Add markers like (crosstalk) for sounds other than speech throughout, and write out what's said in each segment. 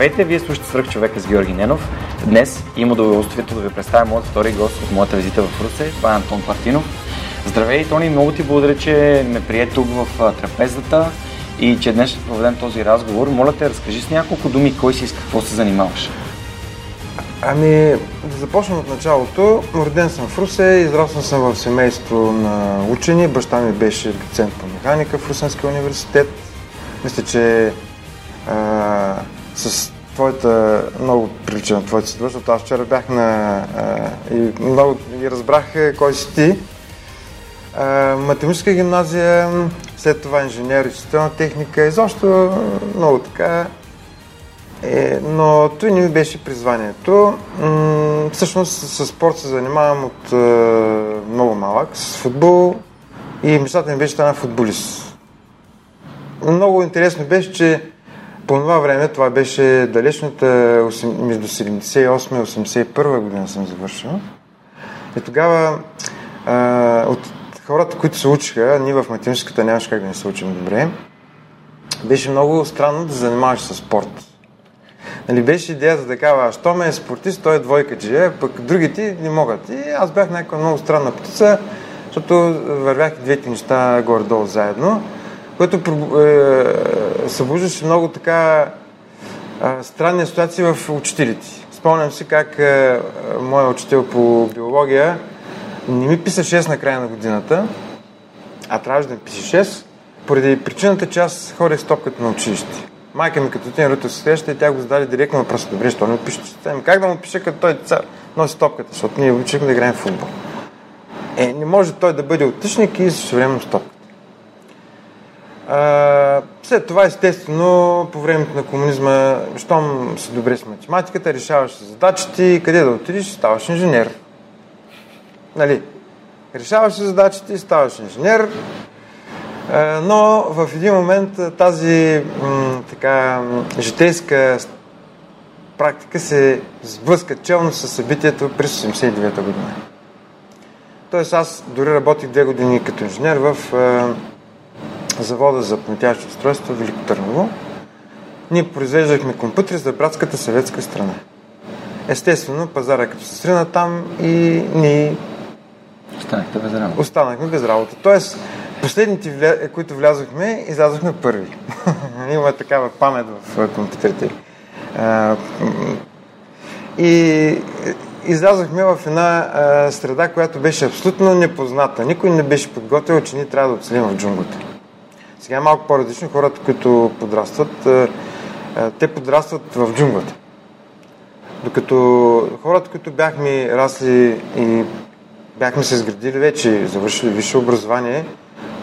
Здравейте, вие слушате свръх човека с Георги Ненов. Днес има удоволствието да ви представя моят втори гост от моята визита в Русе. Това е Антон Партинов. Здравей, Тони, много ти благодаря, че ме прие тук в трапезата и че днес ще проведем този разговор. Моля те, разкажи с няколко думи кой си и с какво се занимаваш. Ами, да започнем от началото. Роден съм в Русе, израснал съм в семейство на учени. Баща ми беше доцент по механика в Русенския университет. Мисля, че а, с твоята, много прилича на твоята съдба, защото аз вчера бях на... А, и много и разбрах кой си ти. А, математическа гимназия, след това инженер и системна техника, изобщо много така. Е, но той не ми беше призванието. М- всъщност с спорт се занимавам от е, много малък, с футбол и мечтата ми беше стана футболист. Много интересно беше, че по това време, това беше далечната между 78 и 81 година съм завършил. И тогава а, от хората, които се учиха, ние в математическата нямаше как да не се учим добре, беше много странно да занимаваш с спорт. Нали, беше идеята такава, що ме е спортист, той е двойка че пък другите не могат. И аз бях някаква много странна птица, защото вървях двете неща горе-долу заедно което е, събуждаше много така е, странни ситуации в учителите. Спомням си как е, моят учител по биология не ми писа 6 на края на годината, а трябваше да ми пише 6, поради причината, че аз ходех с топката на училище. Майка ми като един руто се среща и тя го зададе директно на пръста. Добре, що не пише? Ами как да му пише, като той деца носи топката, защото ние обичахме да играем в футбол. Е, не може той да бъде отличник и също време с. След това, естествено, по времето на комунизма, щом си добре с математиката, решаваш задачите къде да отидеш, ставаш инженер. Нали? Решаваш задачите ставаш инженер, но в един момент тази така житейска практика се сблъска челно с събитието през 89 година. Тоест аз дори работих две години като инженер в завода за пътящи устройства Велико Търново. Ние произвеждахме компютри за братската съветска страна. Естествено, пазара като се срина там и ние Останахте без работа. Останахме без работа. Тоест, последните, които влязохме, излязохме първи. (laughs) Има такава памет в компютрите. И излязохме в една среда, която беше абсолютно непозната. Никой не беше подготвил, че ние трябва да оцелим в джунглата. Сега е малко по-различно. Хората, които подрастват, е, е, те подрастват в джунглата. Докато хората, които бяхме расли и бяхме се изградили вече, завършили висше образование,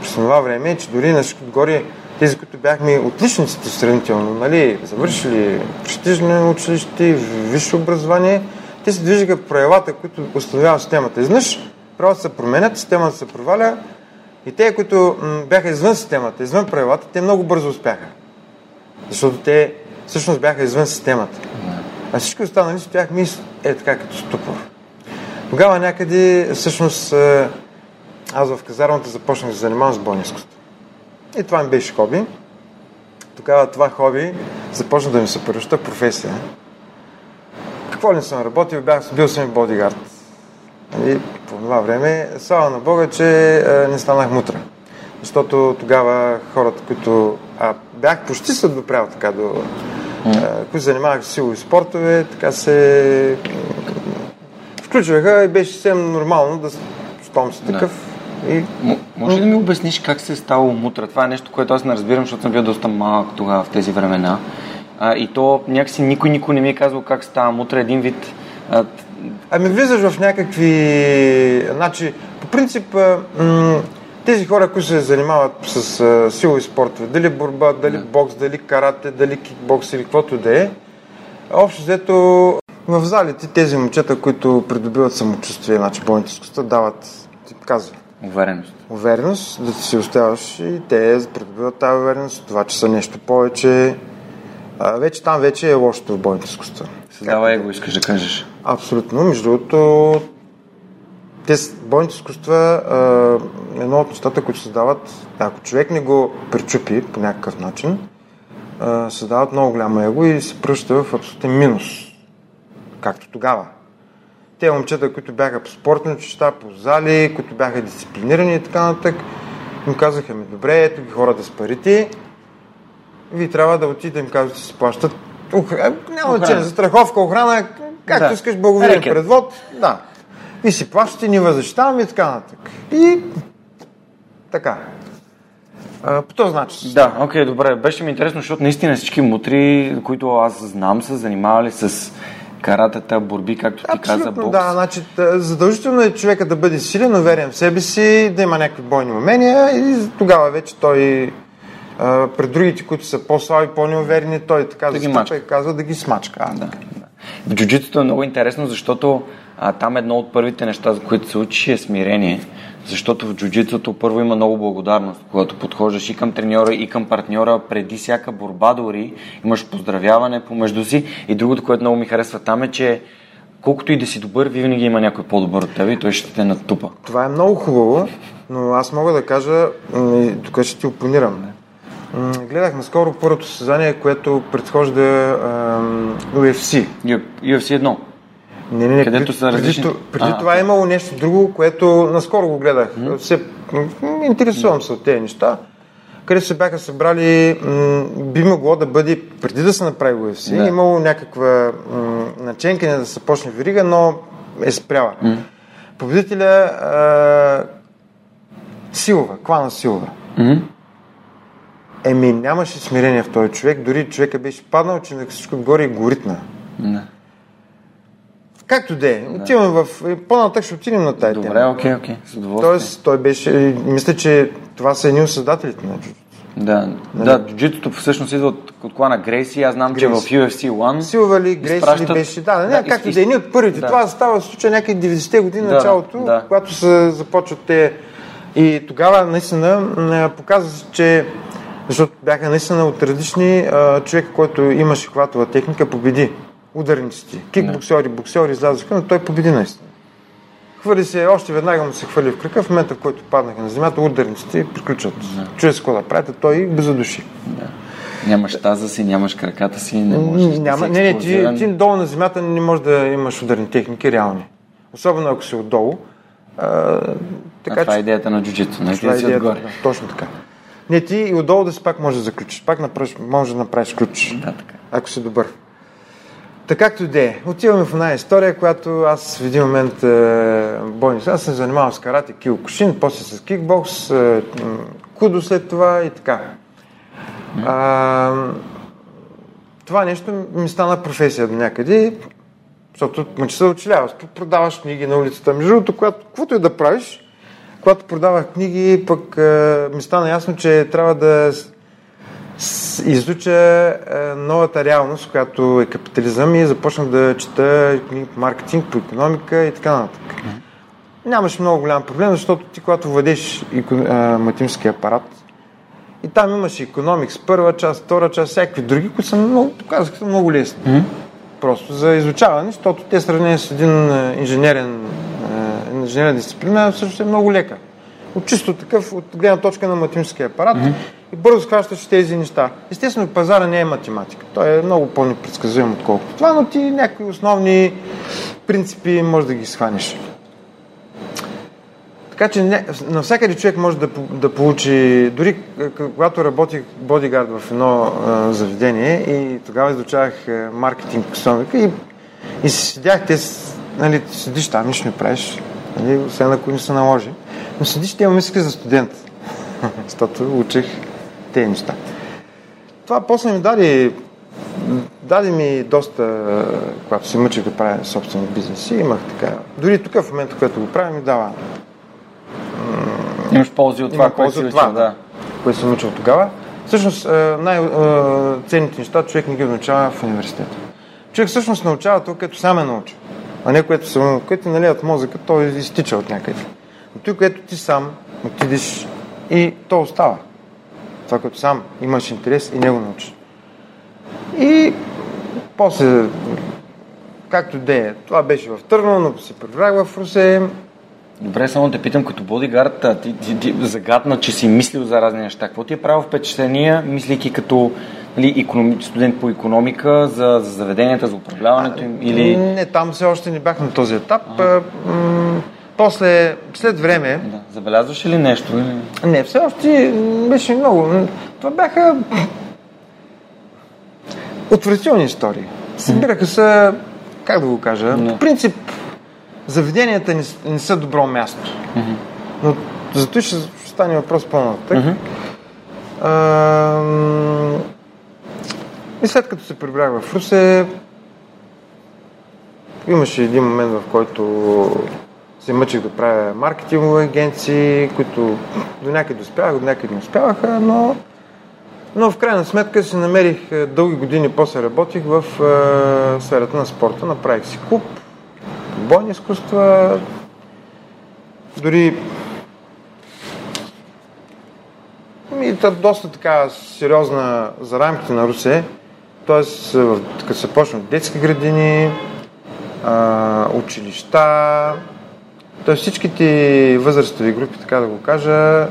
през това време, че дори на отгоре тези, които бяхме отличниците сравнително, нали, завършили престижно училище, висше образование, те се движиха по правилата, които установява системата. Изнъж правилата се променят, системата се проваля, и те, които бяха извън системата, извън правилата, те много бързо успяха. Защото те всъщност бяха извън системата. А всички останали стояхме е така като ступор. Тогава някъде, всъщност, аз в казармата започнах да се занимавам с бойниското. И това ми беше хоби. Тогава това хоби започна да ми се превръща професия. Какво ли съм работил? Бях, бил съм и бодигард. Нали, по това време. Слава на Бога, че а, не станах мутра. Защото тогава хората, които а, бях почти се допрял така до... А, които занимаваха с силови спортове, така се включваха и беше съвсем нормално да щом си такъв. И М- може ли да ми обясниш как се е ставало мутра? Това е нещо, което аз не разбирам, защото съм бил доста малък тогава в тези времена. А, и то някакси никой никой не ми е казал как става мутра. Един вид... А, Ами влизаш в някакви... Значи, по принцип, м- тези хора, които се занимават с а, силови спортове, дали борба, дали Да. бокс, дали карате, дали кикбокс или каквото да е, общо взето в залите тези момчета, които придобиват самочувствие, значи бойните изкуства, дават, ти казва, увереност. увереност, да ти се оставаш и те придобиват тази увереност, това, че са нещо повече. А, вече там вече е лошото в бойните изкуства. Създава его, искаш да кажеш. Абсолютно. Между другото, те бойните изкуства, а, едно от нещата, които създават, ако човек не го причупи по някакъв начин, създават много голямо его и се пръща в абсолютен минус. Както тогава. Те момчета, които бяха по спортни училища, по зали, които бяха дисциплинирани и така нататък, им казаха ми, добре, ето ги хората с парите, вие трябва да отидете им казвате, си плащат охрана, няма Охрана. значение, застраховка, охрана, както Да. искаш, Рекет. предвод, да. И си плащате, ни въззащитаваме и така нататък. И така. А, по този начин. Да, окей, добре. Беше ми интересно, защото наистина всички мутри, които аз знам, са занимавали с каратата, борби, както ти каза, Абсолютно, бокс. да. Значи, задължително е човека да бъде силен, уверен в себе си, да има някакви бойни умения и тогава вече той а, пред другите, които са по-слаби, по-неуверени, той така Да мачка. и казва да ги смачка. А, Да, да. В джуджитото е много интересно, защото а, там едно от първите неща, за които се учиш е смирение. Защото в джуджитото първо има много благодарност, когато подхождаш и към треньора, и към партньора, преди всяка борба дори имаш поздравяване помежду си. И другото, което много ми харесва там е, че колкото и да си добър, винаги има някой по-добър от теб и той ще те натупа. Това е много хубаво, но аз мога да кажа, тук ще ти опонирам. Гледах наскоро първото състезание, което предхожда UFC. UFC едно. Не, не, не. Където са различни- Преди, преди А, това е имало нещо друго, което наскоро го гледах. Се, м, интересувам се от тези неща. Къде се бяха събрали, м, би могло да бъде, преди да се направи UFC, Да. имало някаква м, наченкане да се почне верига, но е спряла. Победителя а, Силва, Клана Силва. Мгм. Еми, нямаше смирение в този човек, дори човека беше паднал, че всичко отгоре и го ритна. Да. Както де, е, отиваме в... По-нататък ще отидем на тази Добре, тема. окей, окей. С удоволствие. Тоест, той беше... Мисля, че това са едни от създателите на. Да, да, джуджитото всъщност идва от, от клана Грейси. Аз знам, че в Грейси. UFC 1 Силва ли, Грейс ли изпращат- беше? Да, да, Да, не, както из- да, едни от първите. да. Това става в случая някъде 90-те години, Да, началото, да. когато се започват те. И тогава наистина показва се, че защото бяха наистина от различни а, човека, който имаше хватова техника, победи ударниците. Кикбоксери, боксери излязоха, но той победи наистина. Хвърли се, още веднага му се хвърли в кръка, в момента, в който паднаха на земята, ударниците приключват. Чуя се какво да правят, а той ги задуши. Да. Нямаш таза си, нямаш краката си, не можеш да Няма, си не, не, ти, ти долу на земята не можеш да имаш ударни техники реални. Особено ако си отдолу. А, а това е идеята на джуджито, не ти да е си отгоре. да, точно така. Не, ти и отдолу да си пак можеш да заключиш. Пак направиш, можеш да направиш ключ, Да, така. ако си добър. Така както и да е. Отиваме в една история, която аз в един момент е, бойни. Аз съм занимавал с карате, киокушин, после с кикбокс, е, кудо след това и така. А, това нещо ми стана професия до някъде, защото мъчи се училяваш. Продаваш книги на улицата. Между другото, когато, каквото и да правиш, когато продавах книги, пък е, ми стана ясно, че трябва да изуча е, новата реалност, която е капитализъм и започнах да чета книги по маркетинг, по економика и така нататък. Нямаше много голям проблем, защото ти, когато владеш математическия апарат, и там имаше економикс, първа част, втора част, всякакви други, които са много, показаха много лесни. Просто за изучаване, защото те сравнение с един е, инженерен, е, инженерна дисциплина всъщност е много лека. От чисто такъв, от гледна точка на математическия апарат и бързо схващаш тези неща. Естествено, пазара не е математика. Той е много по-непредсказуем, отколкото това, но ти някои основни принципи може да ги схванеш. Така че не, навсякъде човек може да, да получи, дори когато работих бодигард в едно а, заведение и тогава изучавах а, маркетинг Сонвика и, и седях, те, нали, седиш там, нищо не правиш, нали, освен ако не се наложи, но седиш, те ме мислеха за студент, (laughs) защото учих тези неща. Това после ми даде, даде ми доста, когато се мъчих да правя собствени бизнеси, имах така, дори тук в момента, което го правя, ми дава Имаш ползи от това, има си от това, да. което съм учил тогава. Всъщност най-ценните неща човек не ги научава в университета. Човек всъщност научава това, което сам е научил, а не което съм, което наливат мозъка, той изтича от някъде. Но той, което ти сам отидеш и то остава. Това, което сам имаш интерес и него научиш. И после, както де е, това беше в Търново, но се прибрах в Русе. Добре, само те питам, като бодигард, ти, ти, ти загадна, че си мислил за разни неща. Какво ти е правил впечатление, мислейки като нали, економи, студент по економика, за, за заведенията, за управляването им? Или... Не, там все още не бях на този етап. А, м- после, след време, Да. Забелязваш ли нещо? Или... не, все още беше много. Това бяха отвратителни истории. Събираха се, как да го кажа, Да. по принцип, заведенията не, не са добро място. Но зато ще, стане въпрос по-нататък. А, м, и след като се прибрах в Русе, имаше един момент, в който се мъчих да правя маркетингови агенции, които до някъде успявах, до някъде не успяваха, но, но в крайна сметка си намерих е, дълги години, после работих в е, сферата на спорта, направих си клуб, бойни изкуства, дори и та, доста така сериозна за рамките на Русе, т.е. като се почнат детски градини, училища, т.е. всичките възрастови групи, така да го кажа,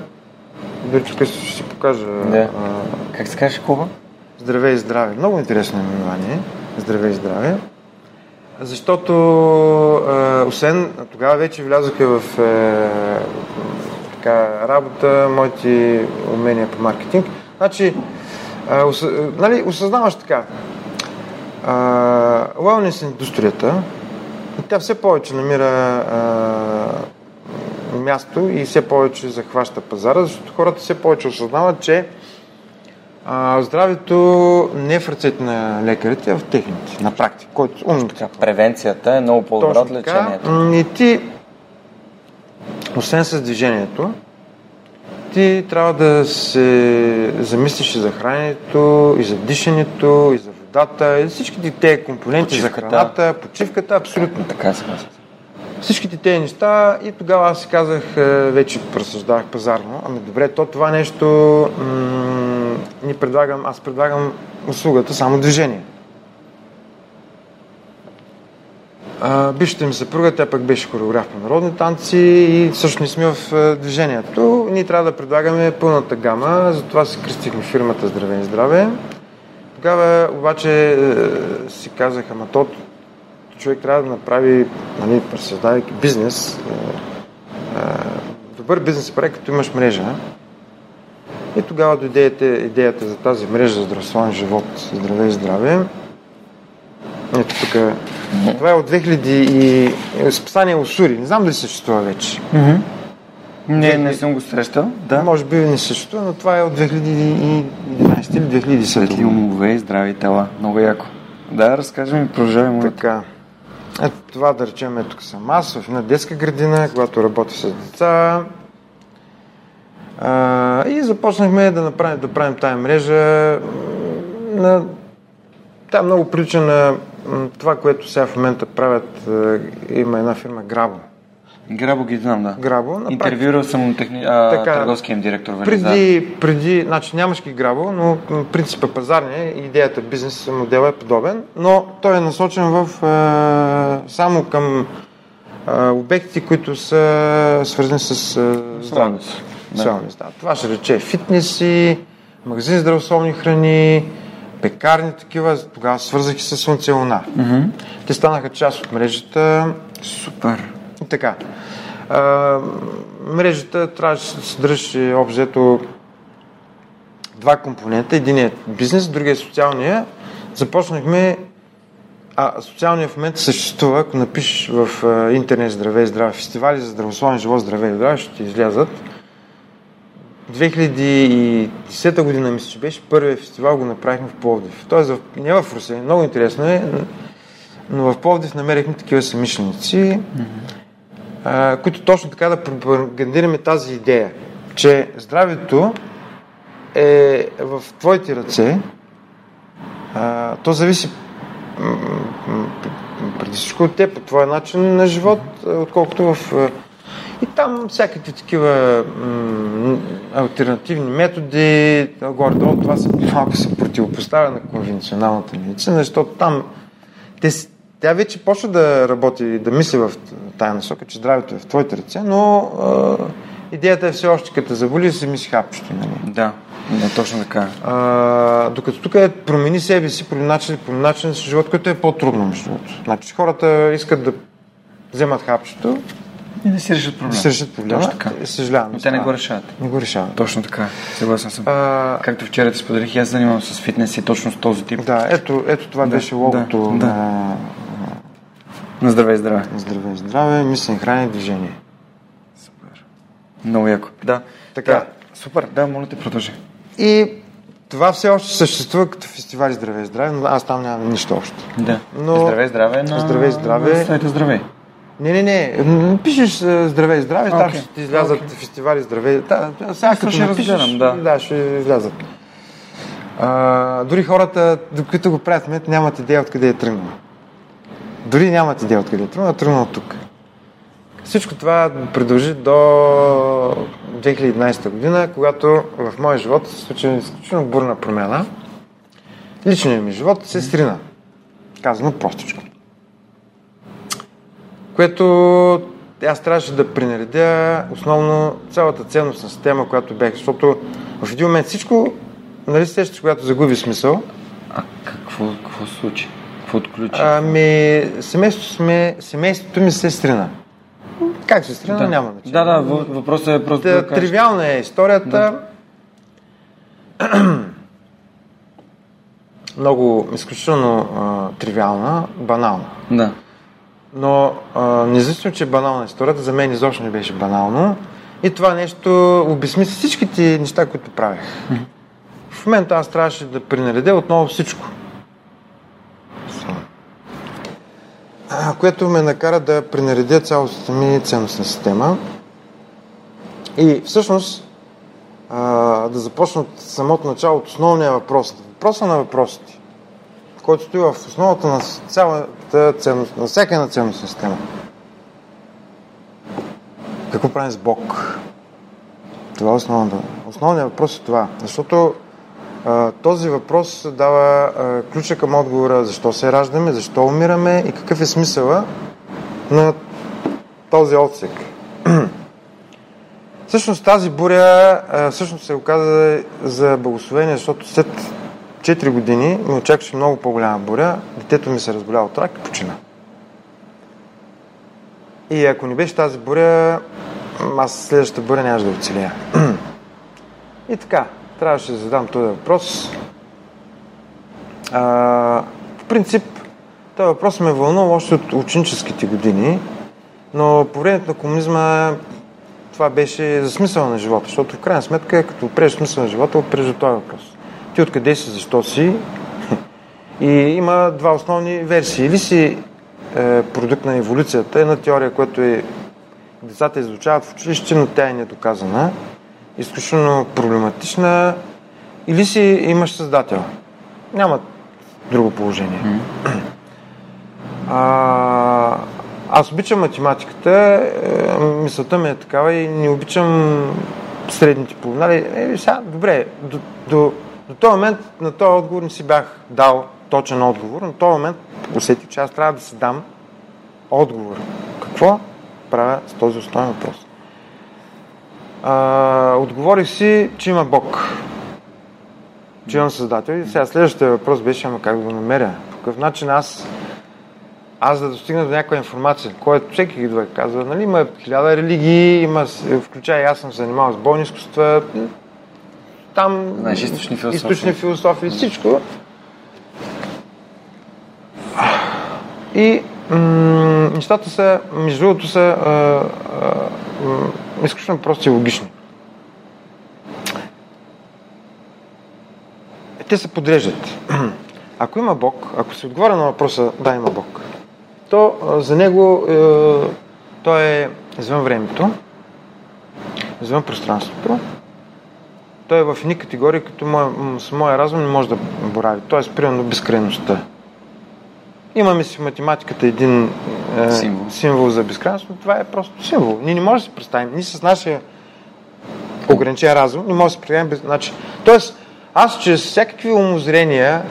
дори тук ще си покажа Да. а, Как се казваше клуба? Здраве и здраве. Много интересно наименование. Здраве и здраве. Защото, а, освен тогава вече влязоха в е, така, работа моите умения по маркетинг. Значи, а, ос, нали, осъзнаваш така. Wellness индустрията, тя все повече намира а, място и все повече захваща пазара, защото хората все повече осъзнават, че а, здравето не е в ръцете на лекарите, а в техните, на практика, който умно така. Превенцията е много по-добра от лечението. И ти, освен с движението, ти трябва да се замислиш и за храненето, и за дишането, и за водата, и всичките тези компоненти Почивката. за храната, почивката, абсолютно. Така се казва. Всичките тези неща и тогава аз си казах, е, вече разсъждавах пазарно, ами добре, то това нещо м- ни предлагам, аз предлагам услугата само движение. А, бившата ми съпруга, тя пък беше хореограф по народни танци и също не сме в движението. Ние трябва да предлагаме пълната гама, затова си кръстихме фирмата Здраве и здраве. Тогава обаче е, си казах, ама то човек трябва да направи, нали, създавайки бизнес, е, е, добър бизнес се прави, като имаш мрежа. И тогава дойде идеята за тази мрежа за здравословен живот, здраве и здраве. Ето тук. Това е от 2000 и е, списание Осури. Не знам дали съществува вече. Не, не съм го срещал. Да. Може би не съществува, но това е от 2011 или 2010 Светли умове и здрави тела. Много яко. Да, разкажем и продължавай моята. Така. Ето това да речем, е тук съм аз в една детска градина, когато работя с деца. А, и започнахме да, направим, да правим тая мрежа. На, тя много прилича на това, което сега в момента правят. а, Има една фирма Грабо. Грабо ги знам, да. Грабо. Интервюрал съм техни... а, Така, търговския им директор. Велизар. Преди, преди, значи нямаш ги грабо, но м, принципа пазарния идеята бизнес модела е подобен, но той е насочен в, е, само към е, обекти, които са свързани с е. Wellness, Да. Това ще рече фитнеси, магазин здравословни храни, пекарни такива, тогава свързах и с Слънце и Луна. Те станаха част от мрежата, Супер. и така. А, мрежата трябваше да съдържаше обзето два компонента. Един е бизнес, другия е социалния. Започнахме а социалният в момента съществува, ако напишеш в интернет здраве и здраве, фестивали за здравословен живот, здраве и здраве, ще ти излязат. 2010 година, мисля, че беше първият фестивал, го направихме в Пловдив. Тоест, не в Русе, много интересно е, но в Пловдив намерихме такива самишленици, mm-hmm. които точно така да пропагандираме тази идея, че здравето е в твоите ръце, а, то зависи преди всичко от теб, по твоя начин на живот, отколкото в... И там всякакви такива м- альтернативни методи, горе-долу това се малко се противопоставя на конвенционалната медицина, защото там те, тя вече почва да работи, да мисли в тая насока, че здравето е в твоите ръце, но а, идеята е все още, като заболи, се мисли хапчето. Нали? Да. Да, точно така. А, докато тук е промени себе си, промени начин, промени начин си живот, който е по-трудно, между другото. Значи хората искат да вземат хапчето и да си решат проблема. Да си решат проблема. Точно така. Съжалявам. Но те не го решават. Не го решават. Точно така. Съгласен съм. А... Както вчера ти споделих, аз занимавам с фитнес и точно с този тип. Да, ето, ето това да, беше логото да, на... На здраве и здраве. На здраве и здраве, мислен, хранение, движение. Супер. Много яко. Да. Така. Да. Супер, да, моля те продължи. И това все още съществува като фестивали Здраве и здраве, но аз там нямам нищо общо. Да. Но... Здраве и здраве на... Здраве и здраве. здраве. Не, не, не. Пишеш здраве и здраве, okay. там ще ти излязат okay. фестивали здраве. Да, сега като ще напишеш, да. да, ще излязат. А, дори хората, докато го правят, нямат идея откъде е тръгнал. Дори нямат идея откъде е тръгнал, тръгнал от тук. Всичко това продължи до 2011 година, когато в моя живот се случи изключително бурна промяна. Личният ми живот се срина. Казано простичко. Което аз трябваше да принаредя основно цялата ценностна система, която бях, защото в един момент всичко, нали сещаш, когато загуби смисъл. А какво, какво случи? Какво отключи? Ами, семейството, сме, семейството ми се срина. Как се стрина, да. няма значение. Да, да, въпросът е просто да, да Тривиална е историята. Да. (clears throat) Много, изключително а, тривиална, банална. Да. Но, а, независимо, че е банална историята, за мен изобщо не беше банално. И това нещо обесмисли всичките неща, които правех. В момента аз трябваше да принаредя отново всичко. което ме накара да пренаредя цялостната ми ценностна система. И всъщност а, да започна от самото начало от основния въпрос. Въпроса на въпросите, който стои в основата на цялата ценност, на всяка една ценностна система. Какво правим с Бог? Това е основната. Основният въпрос е това. Защото този въпрос дава ключа към отговора защо се раждаме, защо умираме и какъв е смисъла на този отсек. (clears throat) Всъщност тази буря всъщност се оказа за благословение, защото след 4 години ми очакваше много по-голяма буря. Детето ми се разболя от рак и почина. И ако не беше тази буря, аз следващата буря нямаше да оцелея. (clears throat) И така, трябваше да задам този въпрос. А, в принцип, този въпрос ме вълнува още от ученическите години, но по времето на комунизма това беше за смисъл на живота, защото в крайна сметка, като опреш смисъл на живота, опреш този въпрос. Ти откъде си, защо си? И има два основни версии. Или си е, продукт на еволюцията, една теория, която е децата изучават в училище, но тя е недоказана изключително проблематична, или си имаш създател. Няма друго положение. А, аз обичам математиката, е, мисълта ми е такава и не обичам средните половинали. Е, сега, добре, до, до, до този момент на този отговор не си бях дал точен отговор, но този момент усетих, че аз трябва да си дам отговор. Какво правя с този основен въпрос? а, отговорих си, че има Бог. Че имам Създател. И сега следващия въпрос беше, ама как да го намеря? По какъв начин аз аз да достигна до някаква информация, което всеки идва казва, нали, има хиляда религии, има, включая аз съм се занимавал с бойни изкуства, там Знаеш, източни философии. източни философии, всичко. И м- нещата са, между другото, са а, а, изключително прости и логични. Те се подреждат. (clears throat) Ако има Бог, ако се отговоря на въпроса да, има Бог, то а, за него е, той е извън времето, извън пространството, той е в едни категории, като моя, с моя разум не може да борави. Тоест, примерно безкрайността. Имаме си в математиката един е, Символ. символ за безкрайност, но това е просто символ. Ние не можем да си представим. Ние с нашия ограничен разум не можем да си представим без... Значи, тоест, аз чрез всякакви умозрения,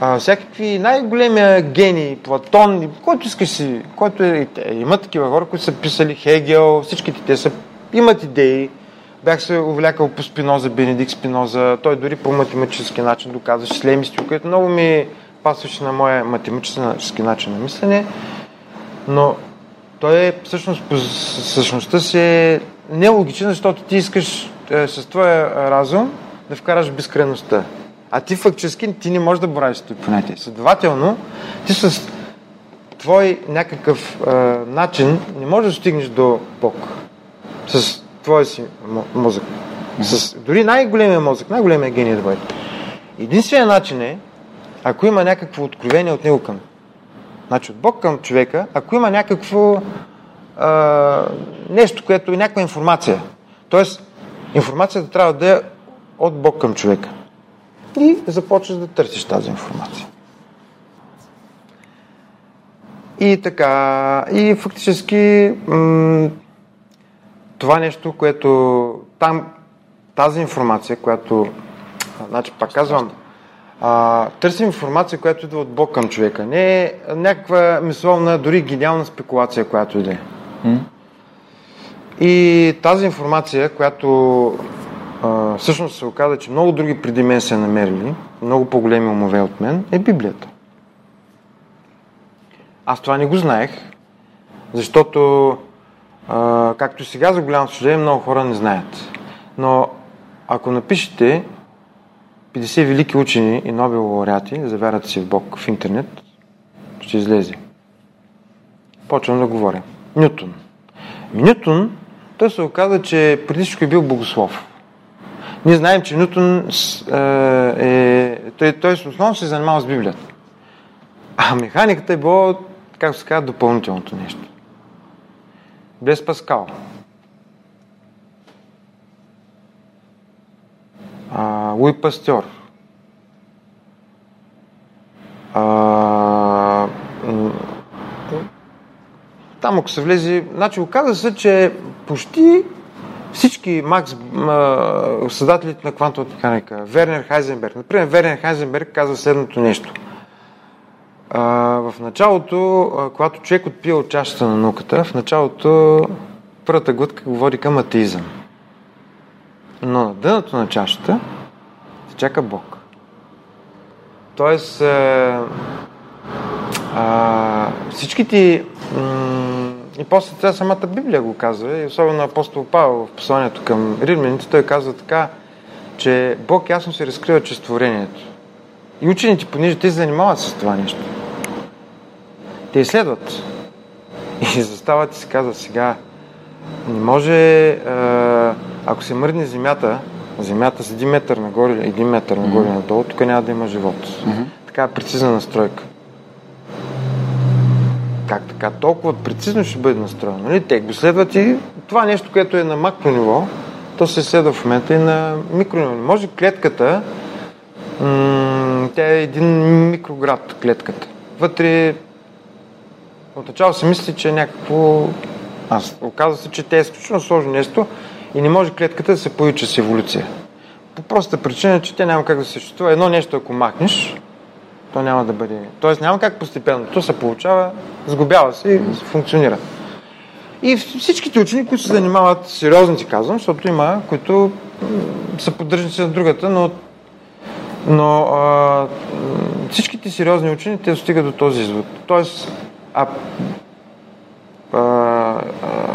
а, всякакви най-големия гений, Платон, който искаш си, който е, има такива хора, които са писали Хегел, всичките те са, имат идеи, бях се увлякал по Спиноза, Бенедикт Спиноза, той дори по математически начин доказва числемисти, което много ми пасваше на моя математически начин на мислене, но той е всъщност по същността си е нелогичен, защото ти искаш е, с твоя разум да вкараш безкрайността. А ти фактически ти не можеш да боравиш с тези понятия. Следователно, ти с твой някакъв е, начин не можеш да стигнеш до Бог. С твоя си мо- мозък. С дори най-големия мозък, най-големия гений да бъде. Единственият начин е, ако има някакво откровение от него към Значи от Бог към човека, ако има някакво а, нещо, което е някаква информация. Тоест, информацията трябва да е от Бог към човека. И започваш да търсиш тази информация. И така, и фактически м- това нещо, което там, тази информация, която, значи пак казвам, а, търсим информация, която идва от Бог към човека. Не е някаква мисловна, дори гениална спекулация, която иде. И тази информация, която а, всъщност се оказа, че много други преди мен са намерили, много по-големи умове от мен, е Библията. Аз това не го знаех, защото, а, както сега за голямо съжаление, много хора не знаят. Но ако напишете 50 велики учени и Нобел лауреати за вярата си в Бог в интернет, ще излезе. Почвам да говоря. Нютон. Нютон, той се оказа, че преди всичко е бил богослов. Ние знаем, че Нютон е, е той, той основно се занимава с Библията. А механиката е било, как се казва, допълнителното нещо. Без Паскал. а, Луи м, там, ако се влезе, значи оказа се, че почти всички Макс, създателите на квантовата механика, Вернер Хайзенберг, например, Вернер Хайзенберг казва следното нещо. А, в началото, когато човек отпива от чашата на науката, в началото първата глътка го води към атеизъм. Но на дъното на чашата се чака Бог. Тоест, а, а, всички ти м- и после това самата Библия го казва, и особено апостол Павел в посланието към римляните, той казва така, че Бог ясно се разкрива чрез творението. И учените, понеже те занимават с това нещо, те изследват. И застават и се казват сега, не може, ако се мръдне земята, земята с един метър нагоре, един метър нагоре mm-hmm. надолу, тук няма да има живот. Mm-hmm. Така прецизна настройка. Как така? Толкова прецизно ще бъде настроено. Нали? Те го следват и това нещо, което е на макро ниво, то се следва в момента и на микро ниво. Може клетката, м- тя е един микроград, клетката. Вътре Отначало се мисли, че е някакво... Аз оказва се, че те е изключително сложно нещо и не може клетката да се появи чрез еволюция. По простата причина, че те няма как да съществува. Едно нещо, ако махнеш, то няма да бъде... Тоест няма как постепенно. То се получава, сгубява се и функционира. И всичките учени, които се занимават, сериозно ти казвам, защото има, които са поддръжници на другата, но, но а, всичките сериозни учени, те достигат до този извод. Тоест, А, а, а,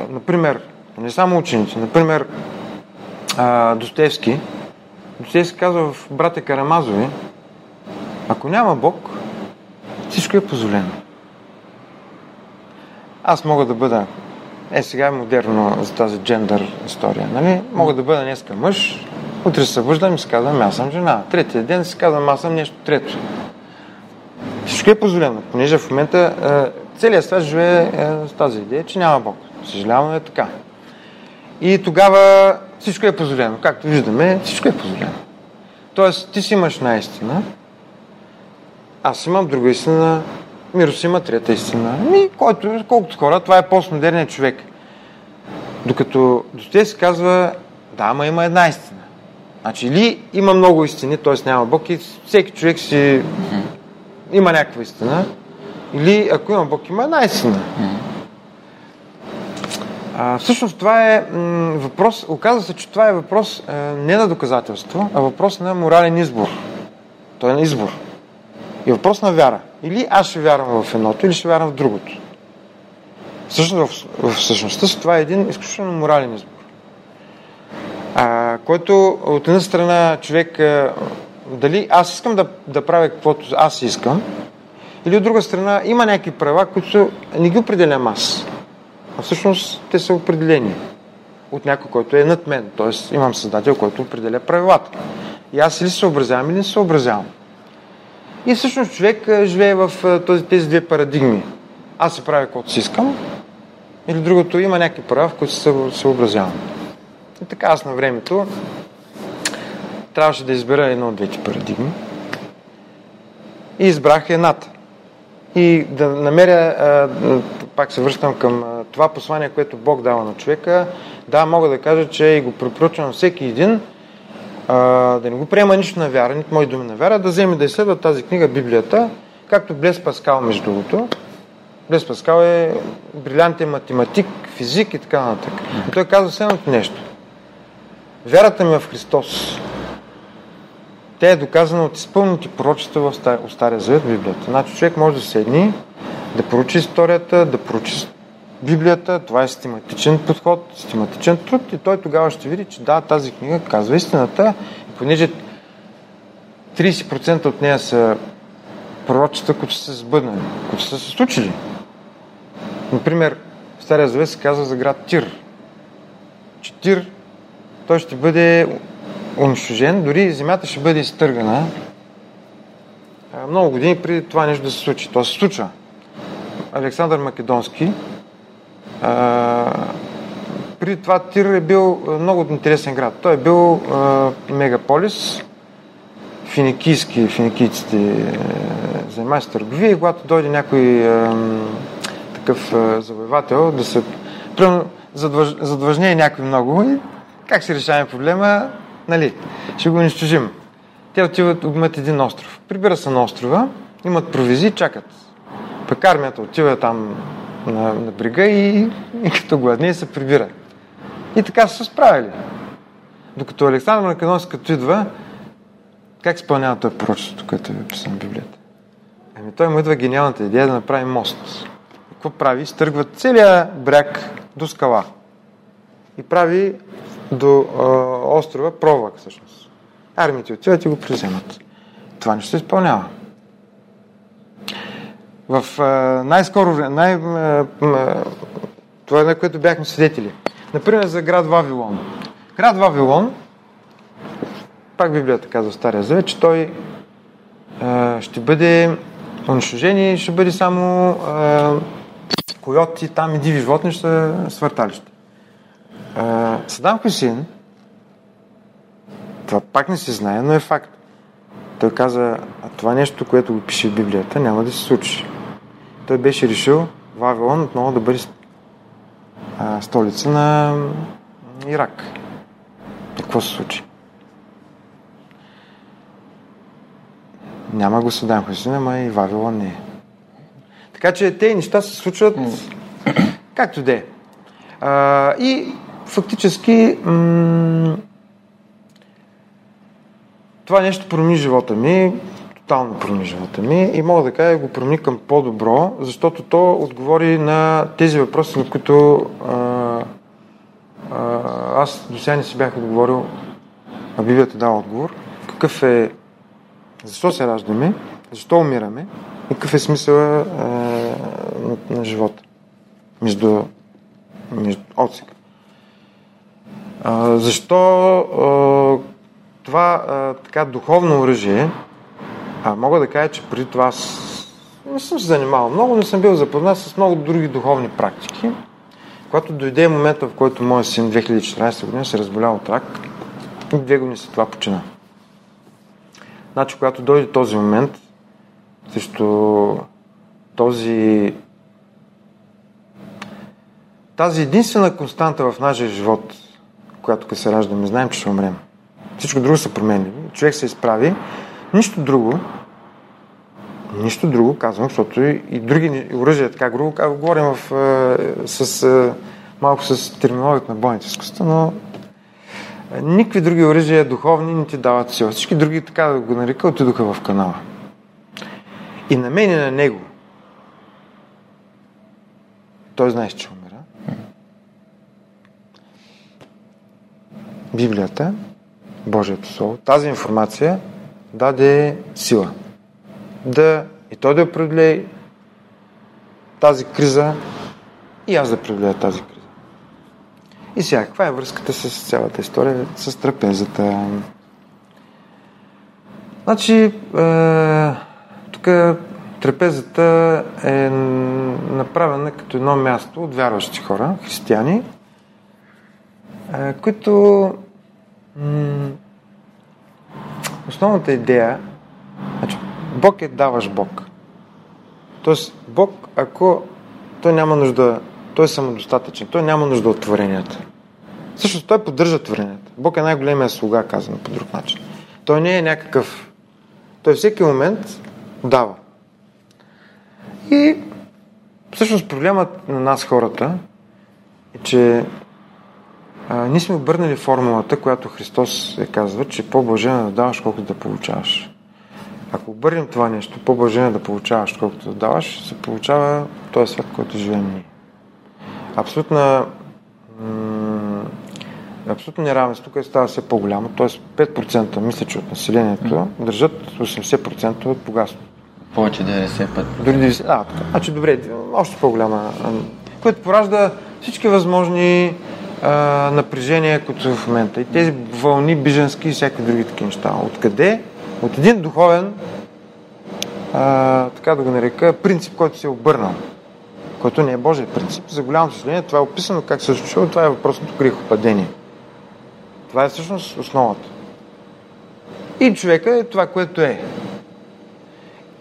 например, не само ученици, например, а, Достоевски, Достоевски казва в Брате Карамазови, ако няма Бог, всичко е позволено. Аз мога да бъда, е сега е модерно за тази джендър история, нали? Мога да бъда днеска мъж, утре се събуждам и си казвам, аз съм жена. Третия ден си казвам, аз съм нещо трето. Всичко е позволено, понеже в момента е, целият свят живее е, с тази идея, че няма Бог. Съжалявам, е така. И тогава всичко е позволено. Както виждаме, всичко е позволено. Тоест, ти си имаш една истина, аз имам друга истина, Мирос има трета истина. Ми, който, колкото хора, това е постмодерният човек. Докато Достоевски казва, да, ама има една истина. Значи, или има много истини, т.е. няма Бог и всеки човек си има някаква истина, или ако има Бог, има една истина. А, всъщност това е м- въпрос, оказва се, че това е въпрос а, не на доказателство, а въпрос на морален избор. Той е на избор. И въпрос на вяра. Или аз ще вярвам в едното, или ще вярвам в другото. Всъщност, в, в същността това е един изключително морален избор. А, който от една страна човек а, дали аз искам да, да правя каквото аз искам, или от друга страна има някакви права, които не ги определям аз. А всъщност те са определени от някой, който е над мен. Тоест имам създател, който определя правилата. И аз или съобразявам, или не съобразявам. И всъщност човек живее в този, тези две парадигми. Аз се правя каквото си искам, или другото има някакви права, в които се съобразявам. И така аз на времето трябваше да избера едно от двете парадигми. И избрах едната. И да намеря, пак се връщам към това послание, което Бог дава на човека. Да, мога да кажа, че и го препоръчвам всеки един, да не го приема нищо на вяра, нито мои думи на вяра, да вземе да изследва тази книга, Библията, както Блес Паскал, между другото. Блес Паскал е брилянтен математик, физик и така нататък. Той казва следното нещо. Вярата ми е в Христос. Тя е доказана от изпълните пророчества в Стария, Завет, Библията. Значи човек може да седни, да поручи историята, да поручи Библията, това е систематичен подход, систематичен труд и той тогава ще види, че да, тази книга казва истината и понеже 30% от нея са пророчества, които са се сбъднали, които са се случили. Например, в Стария Завет се казва за град Тир. Че Тир, той ще бъде унищожен, дори земята ще бъде изтъргана много години преди това нещо да се случи. То се случва. Александър Македонски а, преди това Тир е бил много интересен град. Той е бил мегаполис, финикийски, финикийците занимават с търговия и когато дойде някой такъв завоевател да се... Задлъжнее някой много и как си решаваме проблема? Нали, ще го унищожим. Те отиват, имат един остров. Прибира се на острова, имат провизии, чакат. Пък армията отива там на, на брега и, и като гладни се прибира. И така са се справили. Докато Александър Македонски като идва, как изпълнява той пророчеството, което е писано в Библията? Ами той му идва гениалната идея да направи мост. Какво прави? Стъргва целият бряг до скала. И прави до а, острова Провак, всъщност. Армиите отиват и го приземат. Това не се изпълнява. В а, най-скоро време, най- това е на което бяхме свидетели. Например, за град Вавилон. Град Вавилон, пак Библията казва в Стария Завет, че той а, ще бъде унищожен и ще бъде само а, койоти, там и диви животни ще са свърталище. Садам Хусин, това пак не се знае, но е факт. Той каза, а това нещо, което го пише в Библията, няма да се случи. Той беше решил Вавилон отново да бъде а, столица на Ирак. Какво се случи? Няма го Садам Хусин, ама и Вавилон не е. Така че тези неща се случват както де. И фактически м- това нещо промени живота ми тотално промени живота ми и мога да кажа го промени към по-добро, защото то отговори на тези въпроси, на които а, а, аз до сега не си бях отговорил, а Библията дава отговор. Какъв е, защо се раждаме, защо умираме и какъв е смисъл а, на, на живота между, между отсека. Защо а, това а, така духовно оръжие, а мога да кажа, че преди това аз не съм се занимавал много, не съм бил запознат с много други духовни практики. Когато дойде момента, в който моят син 2014 година се разболя от рак, две години след това почина. Значи, когато дойде този момент, също този тази единствена константа в нашия живот, която се раждаме, знаем, че ще умрем. Всичко друго са променливи. Човек се изправи. Нищо друго, нищо друго, казвам, защото и други оръжия, така грубо, говорим в, е, с, е, малко с терминологията на бойните изкуства, но е, никакви други оръжия духовни не ти дават сила. Всички други, така да го нарека, отидоха в канала. И на мен и на него. Той знаеш, че умира. Библията Божието Слово, тази информация даде сила. Да и той да преодолее тази криза и аз да преодолея тази криза. И сега, каква е връзката с цялата история, с трапезата? Значи, е, тук трапезата е направена като едно място от вярващи хора, християни, които основната идея, значи, Бог е даваш Бог. Тоест, Бог, ако той няма нужда, той е самодостатъчен, той няма нужда от творенията. Всъщност, той поддържа творенията. Бог е най-големия слуга, казано по друг начин. Той не е някакъв... Той всеки момент дава. И всъщност проблемът на нас хората е, че а, ние сме обърнали формулата, която Христос е казва, че по-блажен е да даваш, колкото да получаваш. Ако обърнем това нещо, по-блажен е да получаваш, колкото да даваш, се получава този свят, който живеем ние. Абсолютна м- абсолютно неравенство, което става все по-голямо, т.е. 5% мисля, че от населението държат 80% от богатството. Повече 90 пъти. Дори 90, а, така. Значи добре, още по-голяма, което поражда всички възможни а, напрежения, които са в момента. И тези вълни, биженски и всякакви други такива неща. Откъде? От един духовен, а, така да го нарека, принцип, който се е обърнал. Който не е Божия принцип. За голямо съжаление, това е описано как се е. Това е въпросното грехопадение. Това е всъщност основата. И човека е това, което е.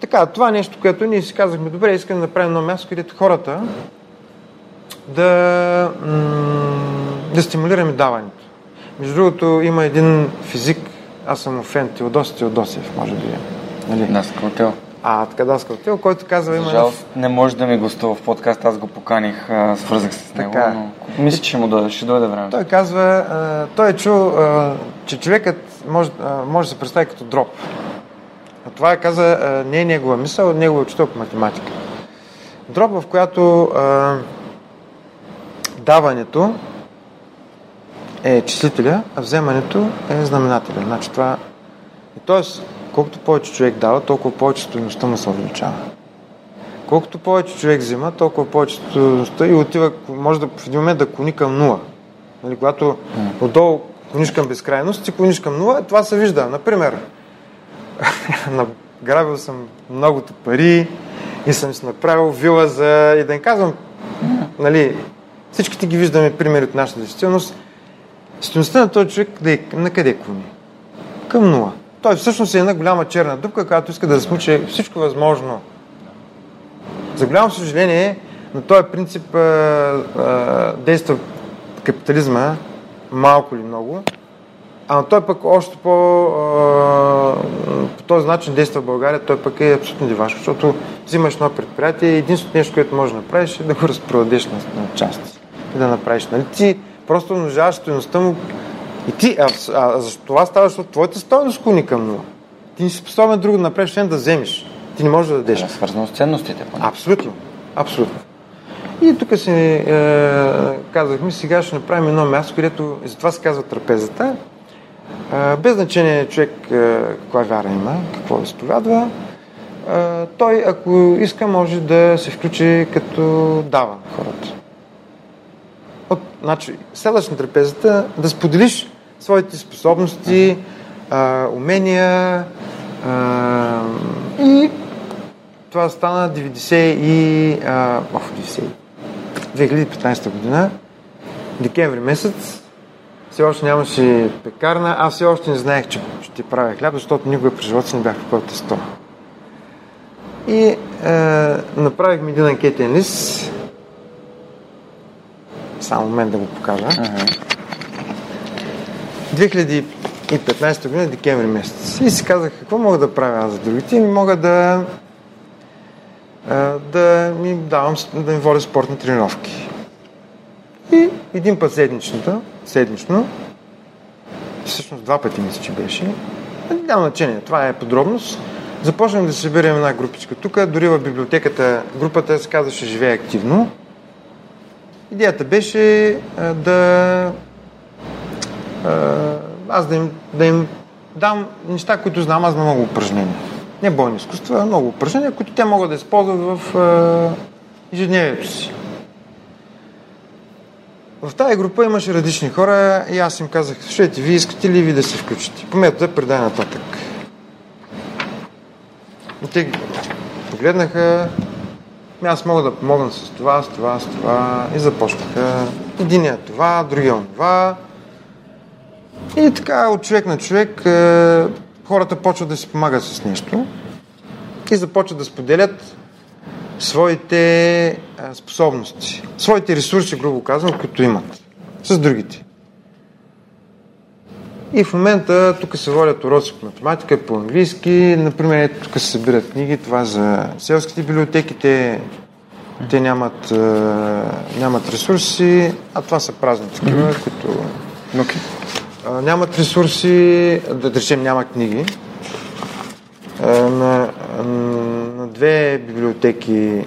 Така, това е нещо, което ние си казахме, добре, искаме да направим едно място, където хората да, да стимулираме даването. Между другото, има един физик, аз съм фен, Теодос Теодосев, може би. Нали? Даскалтел. А, така Даскалтел, който казва... Има... Жалост, не може да ми гостува в подкаст, аз го поканих, свързах се с него, така. но мисля, че му дойде, ще дойде време. Той казва, а, той е чул, а, че човекът може, а, може да се представи като дроп. А това е каза, а, не е негова мисъл, негова учител по математика. Дроп, в която а, даването е числителя, а вземането е знаменателя. Значи това... Тоест, колкото повече човек дава, толкова повече стоеността му се увеличава. Колкото повече човек взема, толкова повече стоеността и отива, може да в един момент да клони към нула. Нали, когато отдолу клониш към безкрайност, ти клониш към нула, това се вижда. Например, (laughs) награбил съм многото пари и съм си направил вила за... И да не казвам, нали, Всичките ги виждаме примери от нашата действителност. Стоеността на този човек да е, на къде клони? Към нула. Той всъщност е една голяма черна дупка, която иска да смуче всичко възможно. За голямо съжаление, на този принцип а, а, действа капитализма малко или много, а той пък още по, а, по този начин действа в България, той пък е абсолютно дивашко, защото взимаш едно предприятие и единственото нещо, което можеш да направиш е да го разпродадеш на, на части и да направиш. Нали? Ти просто умножаваш стоеността му и ти, а, а, а за това става, защото твоята стоеност клони към нула. Ти не си способен друго да направиш, да вземеш. Ти не можеш да дадеш. Това е свързано с ценностите. Поне. Абсолютно. Абсолютно. И тук си е, казахме, сега ще направим едно място, където, и затова се казва трапезата, е, без значение човек е, каква вяра има, какво изповядва, е, той, ако иска, може да се включи като дава хората. Значи, следваш на трапезата да споделиш своите способности, а, умения а, и това стана 90 и, а, о, 90, 2015 година, декември месец. Все още нямаше пекарна. Аз все още не знаех, че ще правя хляб, защото никога при живота си не бях купил тесто. И е, направихме един анкетен лист. Само момент да го покажа. 2015 година, декември месец. И си казах, какво мога да правя аз за другите? И мога да да ми давам, да ми водя спортни тренировки. И един път седмично, седмично, всъщност два пъти мисля, че беше, няма значение, това е подробност, започнах да се събираме една групичка тук, дори в библиотеката групата се казваше Живее активно. Идеята беше да аз да им, да им дам неща, които знам аз на много упражнения. Не бойни изкуства, а много упражнения, които те могат да използват в ежедневието си. В тази група имаше различни хора и аз им казах, слушайте, вие искате ли ви да се включите? По метода предай нататък. И те погледнаха, «Ами аз мога да помогна с това, с това, с това и започнаха. Единият това, другия това. И така от човек на човек е, хората почват да си помагат с нещо и започват да споделят своите е, способности, своите ресурси, грубо казвам, които имат с другите. И в момента тук се водят уроци по математика, по английски. Например, ето тук се събират книги. Това за селските библиотеки. Те, те нямат, нямат ресурси, а това са празни такива, mm-hmm. които Okay. а, нямат ресурси, да речем няма книги. А, на, на две библиотеки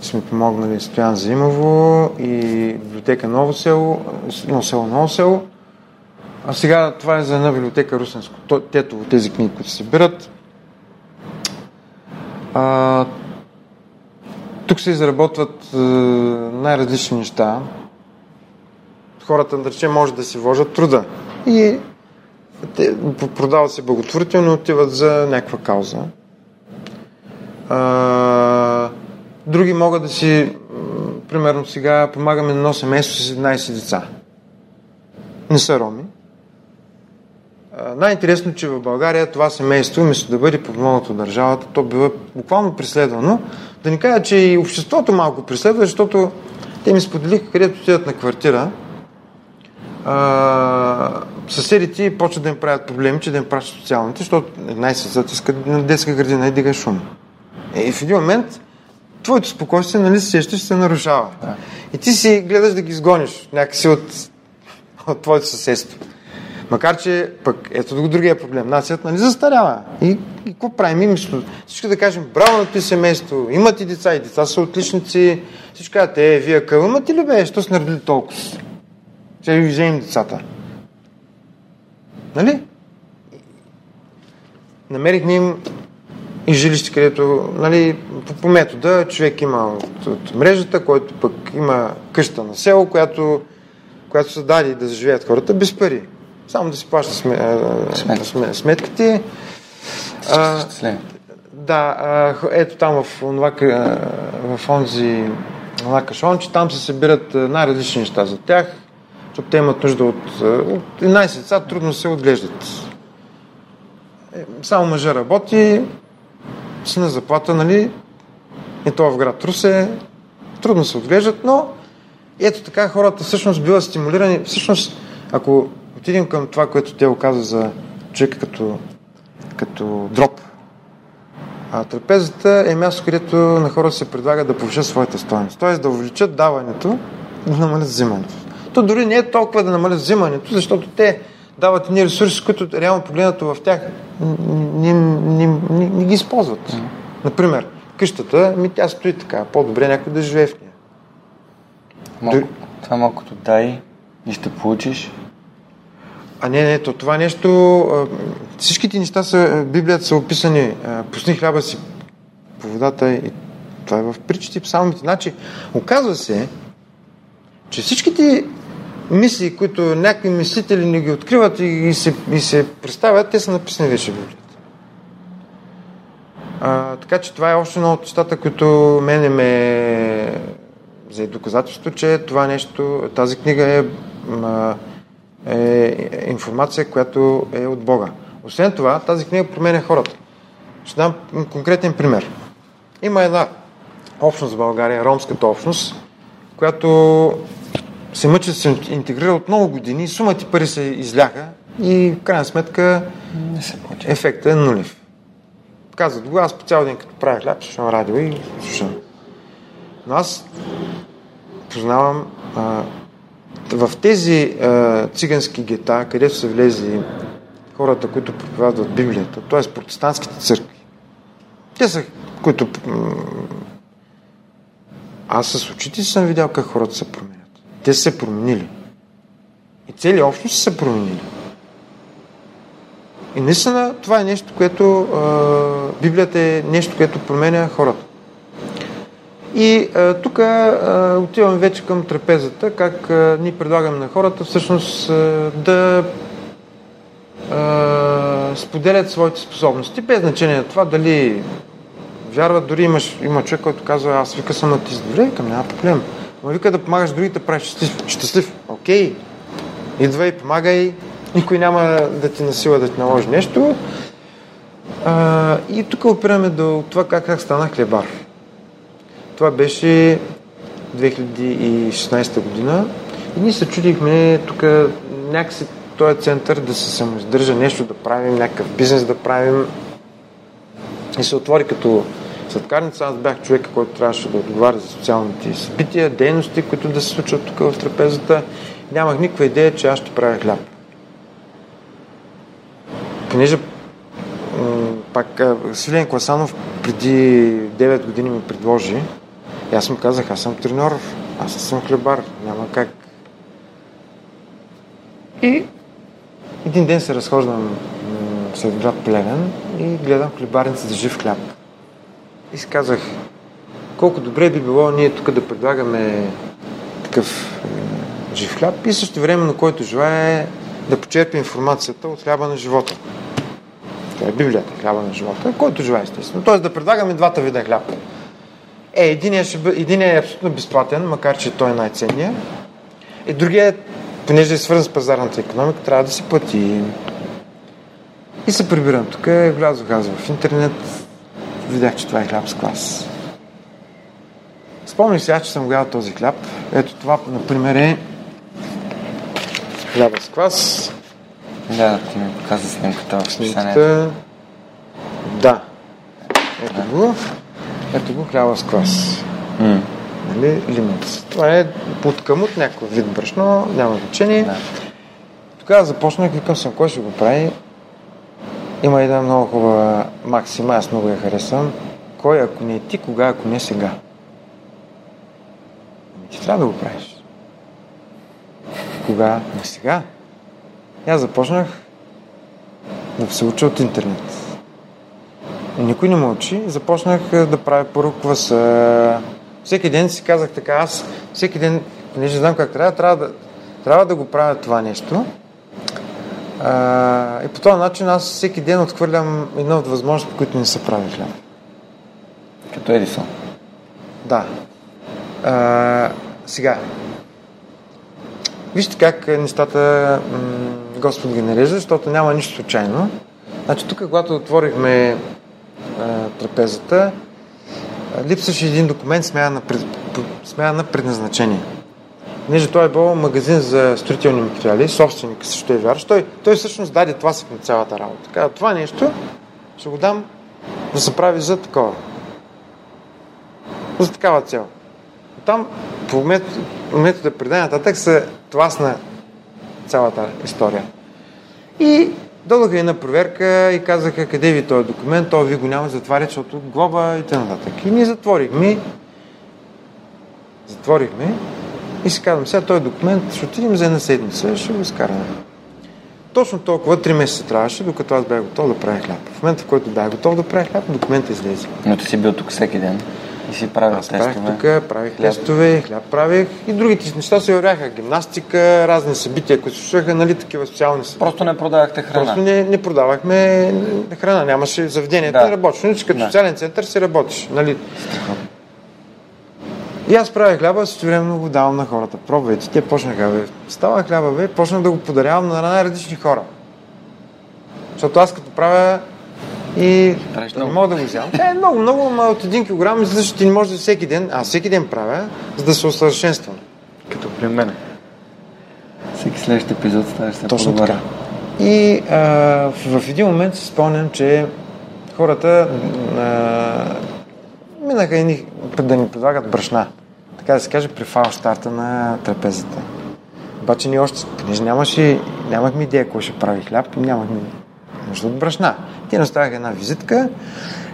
сме помогнали Стоян Зимово и библиотека Ново село, Ново село, Ново село. А сега това е за една библиотека Русенско. То- Тето, тези книги, които се събират. А, тук се изработват а, най-различни неща. Хората, да речем, може да си вложат труда. И те продават се благотворително, отиват за някаква кауза. А, други могат да си, примерно сега, помагаме на едно семейство с 11 деца. Не са роми. Най-интересно, че в България това семейство, вместо да бъде подмогнато от държавата, то бива буквално преследвано. Да ни кажа, че и обществото малко преследва, защото те ми споделиха, където отидат на квартира, а, съседите почват да им правят проблеми, че да им пращат социалните, защото най-съсът искат на детска градина и дига шум. И в един момент твоето спокойствие, нали се сещаш, се нарушава. Да. И ти си гледаш да ги изгониш някакси от, от твоето съседство. Макар, че пък ето другия проблем. Нацията нали застарява. И, и какво правим? И мисля, всички да кажем, браво на ти семейство, имат и деца, и деца са отличници. Всички казват, е, вие къл, имате ли бе, що сте наредили толкова? Ще ви вземем децата. Нали? Намерихме им и жилище, където, нали, по, по метода човек има от, от мрежата, който пък има къща на село, която, която са дали да заживеят хората без пари. Само да си плаща сме, а, Сметки. сме, сметките. А, да, а, ето там в, ка- в онзи онова кашонче, там се събират най-различни неща за тях, защото те имат нужда от, от 11 деца, трудно се отглеждат. Е, Само мъжа работи, си на заплата, нали, и то в град Русе, трудно се отглеждат, но ето така хората всъщност биват стимулирани. Всъщност, ако отидем към това, което те оказа за човека като, като дроп, а трапезата е място, където на хората се предлага да повишат своята стоеност. Т.е. да увеличат даването, да намалят взимането. То дори не е толкова да намалят взимането, защото те дават ни ресурси, които реално погледнато в тях не, не, не, не ги използват. Например, къщата, ми тя стои така, по-добре някой да живее в нея. Малко, Дори... Това малкото дай и ще получиш. А не, не, то това нещо, всичките неща са, Библията са описани, пусни хляба си по водата и това е в притчите и псалмите. Значи, оказва се, че всичките мисли, които някакви мислители не ги откриват и, се, и се представят, те са написани вече в Библията. А, така че това е още едно от нещата, които мене ме за доказателство, че това нещо, тази книга е, е информация, която е от Бога. Освен това, тази книга променя хората. Ще дам конкретен пример. Има една общност в България, ромската общност, която се мъчи да се интегрира от много години, сумати пари се изляха и в крайна сметка ефектът е нулев. Казват го, аз по цял ден като правя хляб, слушам радио и слушам. Но аз познавам а, в тези а, цигански гета, където са влезли хората, които проповядват Библията, т.е. протестантските църкви. Те са, които... Аз с очите съм видял как хората се променят. Те са се променили. И цели общности са променили. И наистина това е нещо, което а, Библията е нещо, което променя хората. И тук отиваме вече към трапезата, как а, ние предлагаме на хората всъщност да а, споделят своите способности, без значение на това дали вярват, дори имаш, има човек, който казва, аз вика съм ти добре, към няма проблем. Но вика да помагаш другите, правиш щастлив. щастлив. Окей, идвай, помагай, никой няма да ти насила да ти наложи нещо. А, и тук опираме до това как, как стана хлебар. Това беше 2016 година и ние се чудихме тук някакси този център да се самоиздържа, нещо да правим, някакъв бизнес да правим. И се отвори като сладкарница. Аз бях човека, който трябваше да отговаря за социалните събития, дейности, които да се случват тук в трапезата. Нямах никаква идея, че аз ще правя хляб. Понеже пак Свилен Класанов преди 9 години ми предложи, аз му казах, аз съм треньор, аз съм хлебар, няма как. И един ден се разхождам след град Плевен и гледам хлебарница за жив хляб. И си казах, колко добре би било ние тук да предлагаме такъв жив хляб и също време, на който желая да почерпи информацията от хляба на живота. Това е Библията, хляба на живота, който желая естествено. Тоест да предлагаме двата вида хляб. Е, единият, ще бъ... единият е абсолютно безплатен, макар че той е най-ценният. И другият, понеже е свързан с пазарната економика, трябва да се плати. И се прибирам тук, влязох аз в интернет, видях, че това е хляб с клас. Спомних сега, че съм гледал този хляб. Ето това, например, е хляба с квас. Да, ти ми показа снимката в снимката. Да. Ето го. Ето го хляба с квас. Mm. Нали, лимонц. Това е под камут някакъв вид брашно, няма значение. Да. Тогава започнах, викам съм, кой ще го прави. Има една много хубава максима, аз много я харесвам. Кой, ако не е ти, кога, ако не сега? Ами ти трябва да го правиш. Кога? Не сега. И аз започнах да се уча от интернет. Никой не мълчи. Започнах да правя първо кваса. Всеки ден си казах така, аз всеки ден, понеже знам как трябва, трябва да, трябва да го правя това нещо. А, и по този начин аз всеки ден отхвърлям една от възможности, които не се прави хляб. Като Едисон. Да. А, сега. Вижте как нещата м- Господ ги нарежда, защото няма нищо случайно. Значи тук, когато отворихме трапезата, липсваше един документ смяна на, предназначение. Понеже той е бил магазин за строителни материали, собственик също е вярващ, той, той всъщност даде тласък на цялата работа. Така, това нещо ще го дам да се прави за такова. За такава цел. Там по метода предания нататък се тласна цялата история. И дойдоха една проверка и казаха къде ви този документ, то ви го няма, затваря, защото глоба и т.н. И ние затворихме. Затворихме и си казвам, сега този документ ще отидем за една седмица, ще го изкараме. Точно толкова, три месеца трябваше, докато аз бях готов да правя хляб. В момента, в който бях готов да правя хляб, документът излезе. Но ти си бил тук всеки ден и си правил Аз тестове. правих тук, правих хляб. тестове, хляб правих и другите неща се вървяха. Гимнастика, разни събития, които се нали, такива социални събития. Просто не продавахте храна. Просто не, не продавахме храна, нямаше заведението, Да. не работеше. Иначе като Да. социален център си работиш. Нали? И аз правя хляба, с време го давам на хората. Пробвайте. Те почнаха, бе. Става хляба, бе, почнах да го подарявам на най-различни хора. Защото аз като правя и не мога да го вземам. Е, много, много, ма от един килограм, че ти не може да всеки ден, аз всеки ден правя, за да се усъвършенствам. Като при мен. Всеки следващ епизод ставаш се Точно по-добър. така. И а, в, в един момент си спомням, че хората а, минаха едни да ни предлагат брашна. Така да се каже, при фал старта на трапезата. Обаче ние още, понеже нямаше, нямахме идея какво ще прави хляб, нямахме нужда от брашна. Ти наставяха една визитка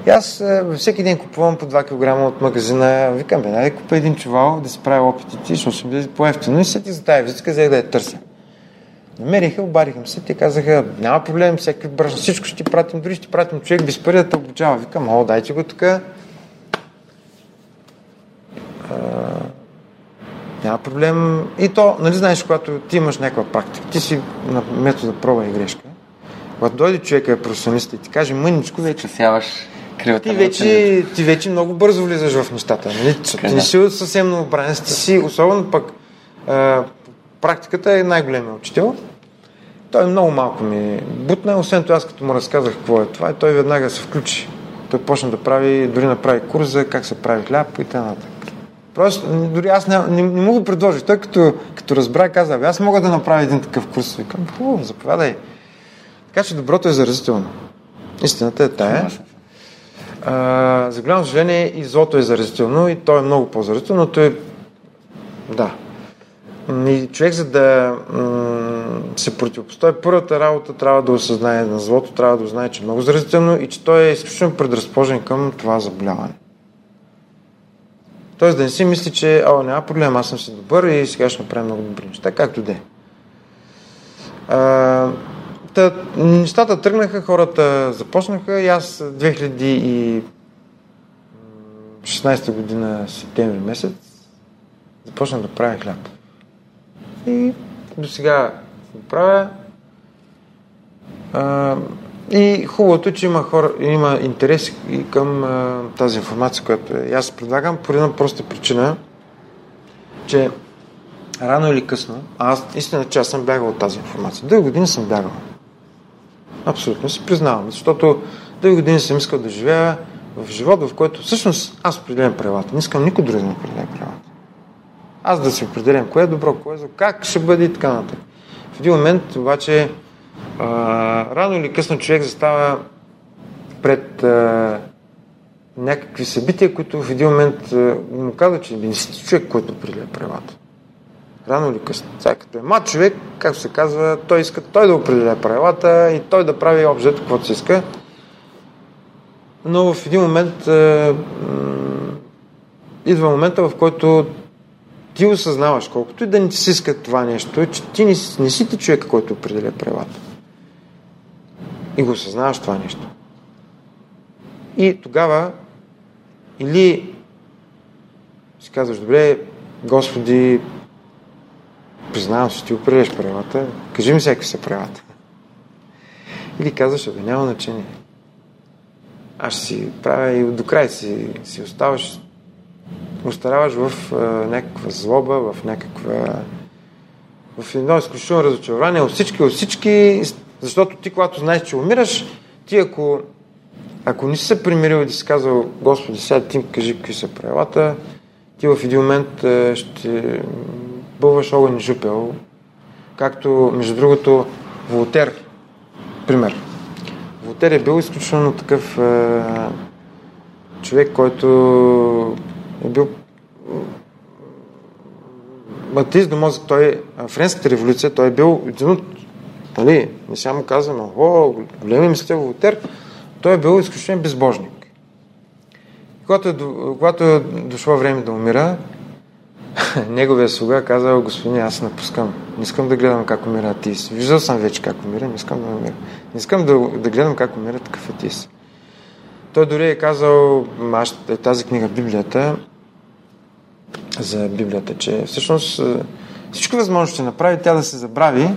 и аз а, всеки ден купувам по 2 кг от магазина. Викам, бе, дай купа един чувал да си правя опитите, защото ще бъде по-ефтино. И сетих за тази визитка, взех да я търся. Намериха, обадиха се, те казаха, няма проблем, всеки брашна, всичко ще ти пратим, дори ще ти пратим човек без пари да те обучава. Викам, о, дайте го тук. Няма проблем. И то, нали знаеш, когато ти имаш някаква практика, ти си на метода проба и грешка. Когато дойде човека, е професионалист и ти каже мъничко, вече Пресяваш кривата ти вече, ти вече много бързо влизаш в нещата. Нали? Ти да. не си съвсем новобранец, ти си, особено пък а, практиката е най-големият учител. Той много малко ми бутна, освен това аз като му разказах какво е това, и той веднага се включи. Той почна да прави, дори направи курс за как се прави хляб и т.н. Просто дори аз не, не, не му го предложих. Той като, като разбра, каза, «Абе, аз мога да направя един такъв курс. Викам, хубаво, заповядай. Така че доброто е заразително. Истината е тая. А, за голямо съжаление и злото е заразително и то е много по-заразително, но то е... Да. И човек, за да м- се противопостави, първата работа трябва да осъзнае на злото, трябва да знае, че е много заразително и че той е изключително предразположен към това заболяване. Тоест да не си мисли, че о, няма проблем, аз съм си добър и сега ще направя много добри неща, както де. А, Та, нещата тръгнаха, хората започнаха и аз 2016 година, септември месец, започнах да правя хляб. И до сега го правя. А, и хубавото е, че има, хора, има интерес и към а, тази информация, която е. Аз предлагам по една проста причина, че рано или късно, аз истина, че аз съм бягал от тази информация. Дълги години съм бягал. Абсолютно си признавам, защото дълги години съм искал да живея в живот, в който всъщност аз определям правилата. Не искам никой друг да ми определя правилата. Аз да си определям кое е добро, кое е зло, как ще бъде и така нататък. В един момент обаче а, рано или късно човек застава пред а, някакви събития, които в един момент а, му казва, че не си човек, който определя правилата. Рано или късно. Сега като е млад човек, както се казва, той иска той да определя правилата и той да прави общо каквото си иска. Но в един момент е, идва момента, в който ти осъзнаваш, колкото и да не ти се иска това нещо, че ти не, не си ти човека, който определя правилата. И го осъзнаваш това нещо. И тогава или си казваш, добре, Господи, признавам, че ти определяш правилата, кажи ми сега са правилата. Или казваш, абе, няма значение. Аз си правя и до край си, си оставаш, остараваш в а, някаква злоба, в някаква в едно изключително разочарование от всички, от всички, защото ти, когато знаеш, че умираш, ти ако, ако не си се примирил и да си казал, Господи, сега ти кажи какви са правилата, ти в един момент ще бълваш огън и жупел, както, между другото, Волтер, пример. Волтер е бил изключително такъв е, човек, който е бил атеист до мозък. Той, Френската революция, той е бил един от нали, не само казваме, о, големи мислител Волтер, той е бил изключителен безбожник. Когато е, когато е дошло време да умира, (laughs) неговия слуга казал, господин, аз напускам. Не искам да гледам как умира атеист. Виждал съм вече как умира, не искам да умира. Не искам да, да гледам как умира такъв атеист. Той дори е казал, аз, тази книга, Библията, за Библията, че всъщност всичко възможно ще направи тя да се забрави,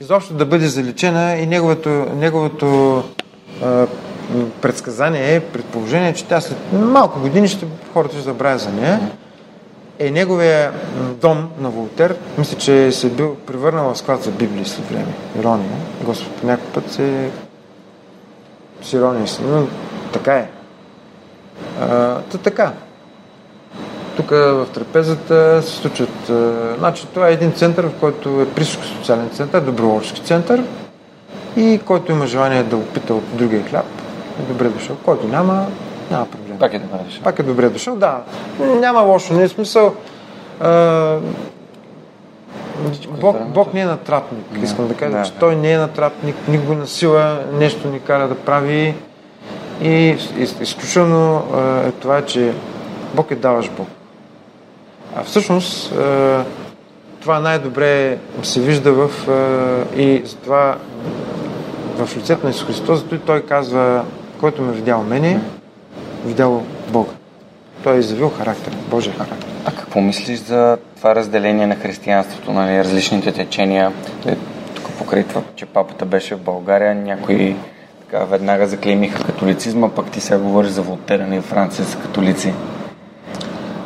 изобщо да бъде заличена и неговото, неговото а, предсказание е, предположение, че тя след малко години ще, хората ще забравят за нея. Е, неговия дом на Волтер, мисля, че се е бил превърнал в склад за Библии след време. Ирония. Господ някой път се с ирония си. Но така е. А, то така. Тук в трапезата се случват... А, значи това е един център, в който е присъщо социален център, доброволчески център и който има желание да опита от другия хляб, е добре дошъл. Който няма, няма проблем. Пак е добре дошъл. Пак е добре дошъл, да. Няма лошо, не е смисъл. А, Бог, Бог не е натрапник, искам да кажа, да, че да. той не е натрапник, никога на сила нещо ни кара да прави. И изключително е това, че Бог е даваш Бог. А всъщност това най-добре се вижда в и затова в лицето на Исус Христос, и той казва, който ме видял мене, видял Бога. Той е изявил характер, Божия характер. А какво мислиш за това разделение на християнството, нали, различните течения? Е, тук покрай това, че папата беше в България, някои така веднага заклеймиха католицизма, пък ти сега говориш за Волтера и Франция са католици.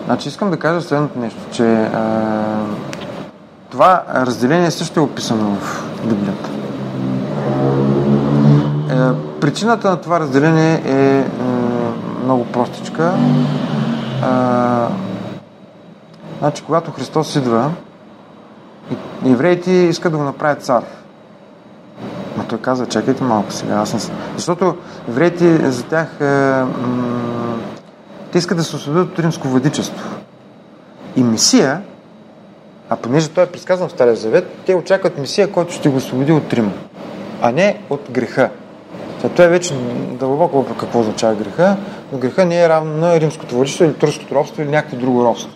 Значи искам да кажа следното нещо, че а, това разделение също е описано в Библията. Е, причината на това разделение е, е много простичка. А, значи, когато Христос идва, евреите искат да го направят цар. Но той казва, чакайте малко сега. Аз не... Защото евреите за тях е, м- те искат да се освободят от римско владичество. И Месия, а понеже той е предсказан в Стария Завет, те очакват Месия, който ще го освободи от Рим, а не от греха. Той е вече дълбоко какво означава греха, но греха не е равно на римското владичество или турското робство или някакво друго робство.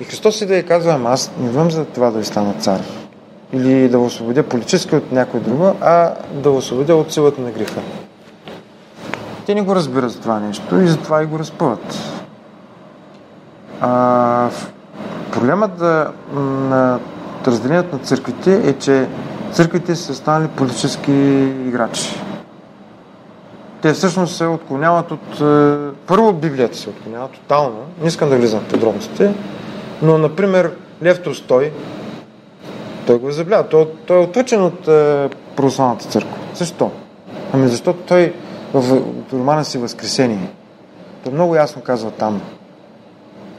И Христос си да я казва, аз не идвам за това да ви стана цар или да освободя политически от някой друго, а да освободя от силата на греха. Те не го разбират за това нещо и затова и го разпъват. А, проблемът да, на разделението на църквите е, че църквите са станали политически играчи. Те всъщност се отклоняват от... Е, първо Библията се отклонява тотално. Не искам да влизам в подробностите. Но, например, Лев Толстой, той го изявлява. Той, той е отвъчен от е, православната църква. Защо? Ами защото той в романа си Възкресение, той много ясно казва там,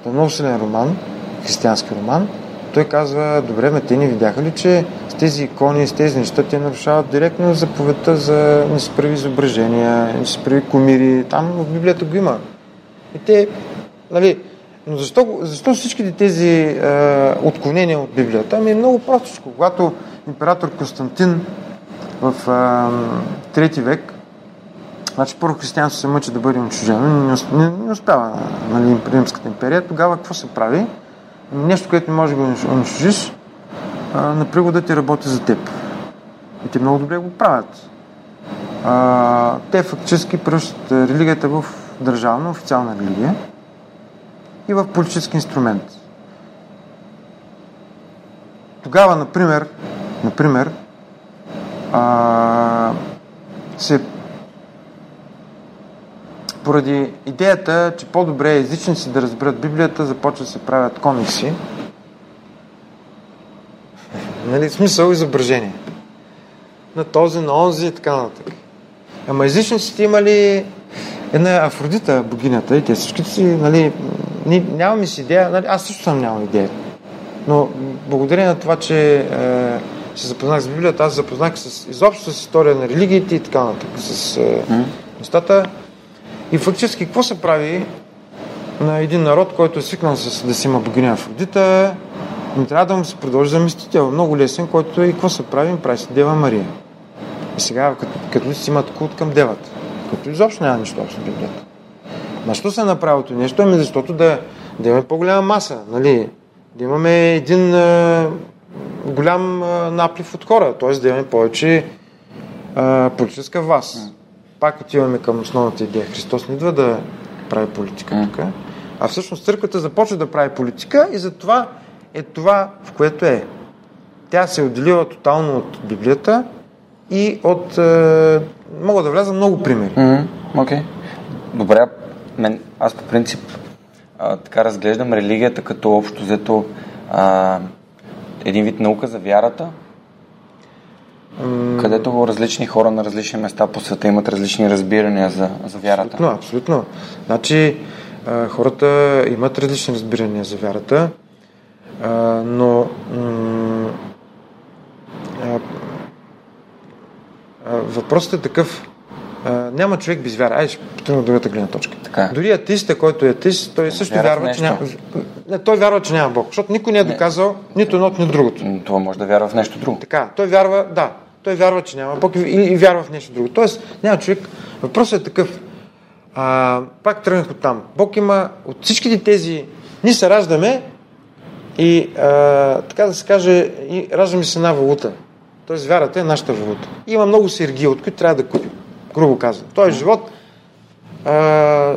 той е много силен роман, християнски роман, той казва, добре, ме те не видяха ли, че тези икони, с тези неща, те нарушават директно заповедта за не се прави изображения, не се прави комири, там в Библията го има. И те, нали, но защо, защо всичките тези е, отклонения от Библията? Ами е много простичко. Когато император Константин в е, трети век, значи първо християнство се мъчи да бъде унищожено, не, не, успява нали, Римската империя, тогава какво се прави? Нещо, което не може да го унищожиш, на пригода ти работи за теб. И те много добре го правят. А, те фактически пръщат религията в държавна, официална религия и в политически инструмент. Тогава, например, например а, се поради идеята, че по-добре езичници да разберат Библията, започва да се правят комикси. Нали, смисъл изображение. На този, на онзи и така нататък. Ама езичниците имали една Афродита, богинята, и те всичките си, нали, нямам си идея, нали, аз също съм нямал идея. Но благодарение на това, че е, се запознах с Библията, аз запознах с, изобщо с история на религиите и така нататък, с е, нещата. И фактически какво се прави на един народ, който е свикнал с, да си има богиня Афродита, Не трябва да му се продължи заместител. Много лесен, който е и какво се прави, прави се Дева Мария. И сега, като, си имат култ към девата, като изобщо няма нищо общо Библията. На що се е направилото нещо? Ами защото да, да имаме по-голяма маса, нали? Да имаме един а, голям а, наплив от хора, т.е. да имаме повече а, политическа власт. Пак отиваме към основната идея. Христос не идва да прави политика тук, а всъщност църквата започва да прави политика и затова е това, в което е. Тя се отделила тотално от Библията и от... Е, мога да вляза много примери. Окей. Добре, мен, аз по принцип а, така разглеждам религията като общо взето а, един вид наука за вярата, М, където различни хора на различни места по света имат различни разбирания за, за вярата. Абсолютно, абсолютно. Значи, а, хората имат различни разбирания за вярата, но въпросът е такъв. Няма човек без вяра. Айде, ще от другата гледна точка. Така е. Дори атеиста, който е атеист, той също вярва че няма... Не, той вярва, че няма Бог, защото никой не е доказал нито едното, нито другото. Това може да вярва в нещо друго. Така, той вярва, да, той вярва, че няма Бог и, и вярва в нещо друго. Тоест, няма човек. Въпросът е такъв. А, пак тръгнах от там. Бог има от всичките тези. Ние се раждаме и а, така да се каже, и раждаме се една валута. Тоест, вярата е нашата валута. Има много сергии, от които трябва да купим. Грубо казвам. Този живот. А,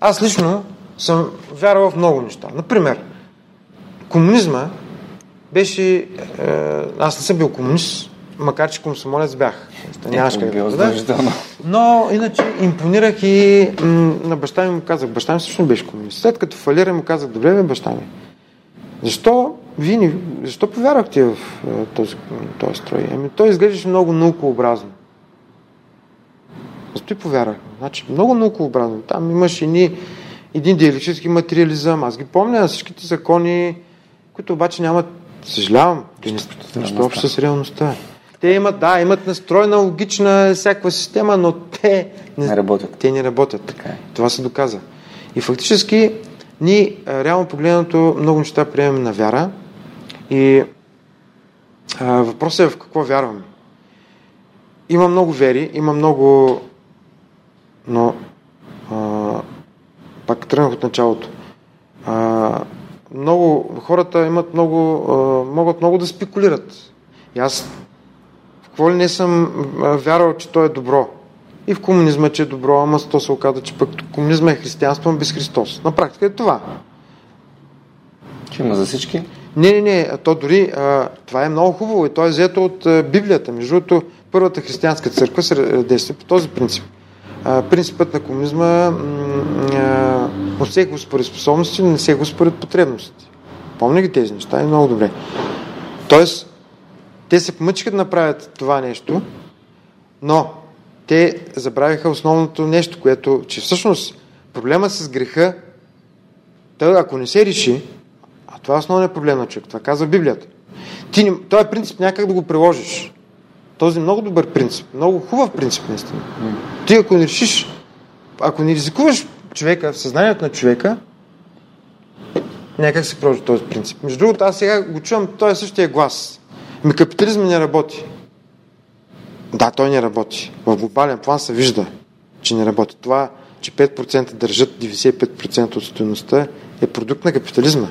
аз лично съм вярвал в много неща. Например, комунизма беше... Е, аз не съм бил комунист, макар че комсомолец бях. Нямаш Е, как да бъда. Но иначе импонирах и м, на баща ми му казах, баща ми също беше комунист. След като фалира му казах, добре бе баща ми, защо вие ни, защо повярвахте в е, този, този строй? Ами той изглеждаше много наукообразно. Защо и повярвах? Значи, много наукообразно. Там имаше ни един диалектически материализъм. Аз ги помня всичките закони, които обаче нямат, съжалявам, не нищо общо с реалността. Те имат, да, имат настроена, логична всякаква система, но те Не работят. Те не работят. Така е. Това се доказа. И фактически, ние, реално погледнато, много неща приемем на вяра и а, въпросът е в какво вярваме. Има много вери, има много... Но... А, пак тръгнах от началото. А, много... Хората имат много... А, могат много да спекулират. И аз в какво ли не съм вярвал, че то е добро. И в комунизма, че е добро, ама то се оказа, че пък комунизма е християнство, без Христос. На практика е това. Че има за всички. Не, не, не, то дори а, това е много хубаво и то е взето от а, Библията. Между другото, първата християнска църква се действа по този принцип. А, принципът на комунизма а, от всеки според способности, не всеки според потребности. Помня ги тези неща и много добре. Тоест, те се помъчиха да направят това нещо, но те забравиха основното нещо, което, че всъщност проблема с греха, той ако не се реши, а това е основният проблем на човек, това казва Библията. Ти не, този принцип някак да го приложиш. Този много добър принцип, много хубав принцип наистина. Ти ако не решиш, ако не ризикуваш човека, в съзнанието на човека, някак се приложи този принцип. Между другото, аз сега го чувам, той е същия глас. Ми капитализма не работи. Да, той не работи. В глобален план се вижда, че не работи. Това, че 5% държат 95% от стоеността, е продукт на капитализма.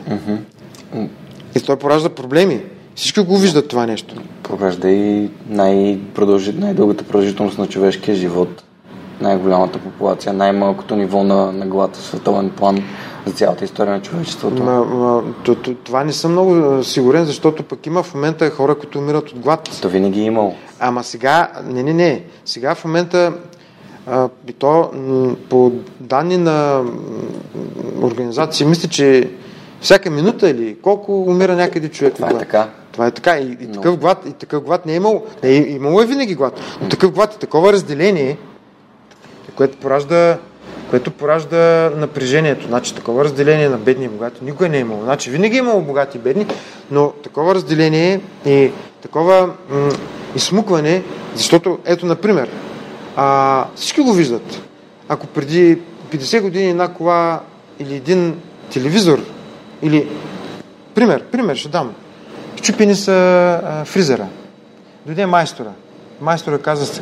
И той поражда проблеми. Всички го виждат това нещо. Поражда и най-дългата продължителност на човешкия живот, най-голямата популация, най-малкото ниво на, на глад в световен план за цялата история на човечеството. Ма, ма, т- т- това не съм много сигурен, защото пък има в момента хора, които умират от глад. То винаги е имало. Ама сега, не, не, не. Сега в момента, а, и то по данни на организации, мисля, че всяка минута или колко умира някъде човек. Това е така. Това е така. И, и такъв глад, и такъв глад не е имало. Не, е- имало е винаги глад. Но такъв глад и такова разделение, което поражда, което поражда напрежението. Значи такова разделение на бедни и богати никога не е имало. Значи винаги е имало богати и бедни, но такова разделение и такова м- изсмукване, защото ето, например, а, всички го виждат. Ако преди 50 години една кола или един телевизор или пример, пример ще дам. Щупени са а, фризера. Дойде майстора. Майстора каза,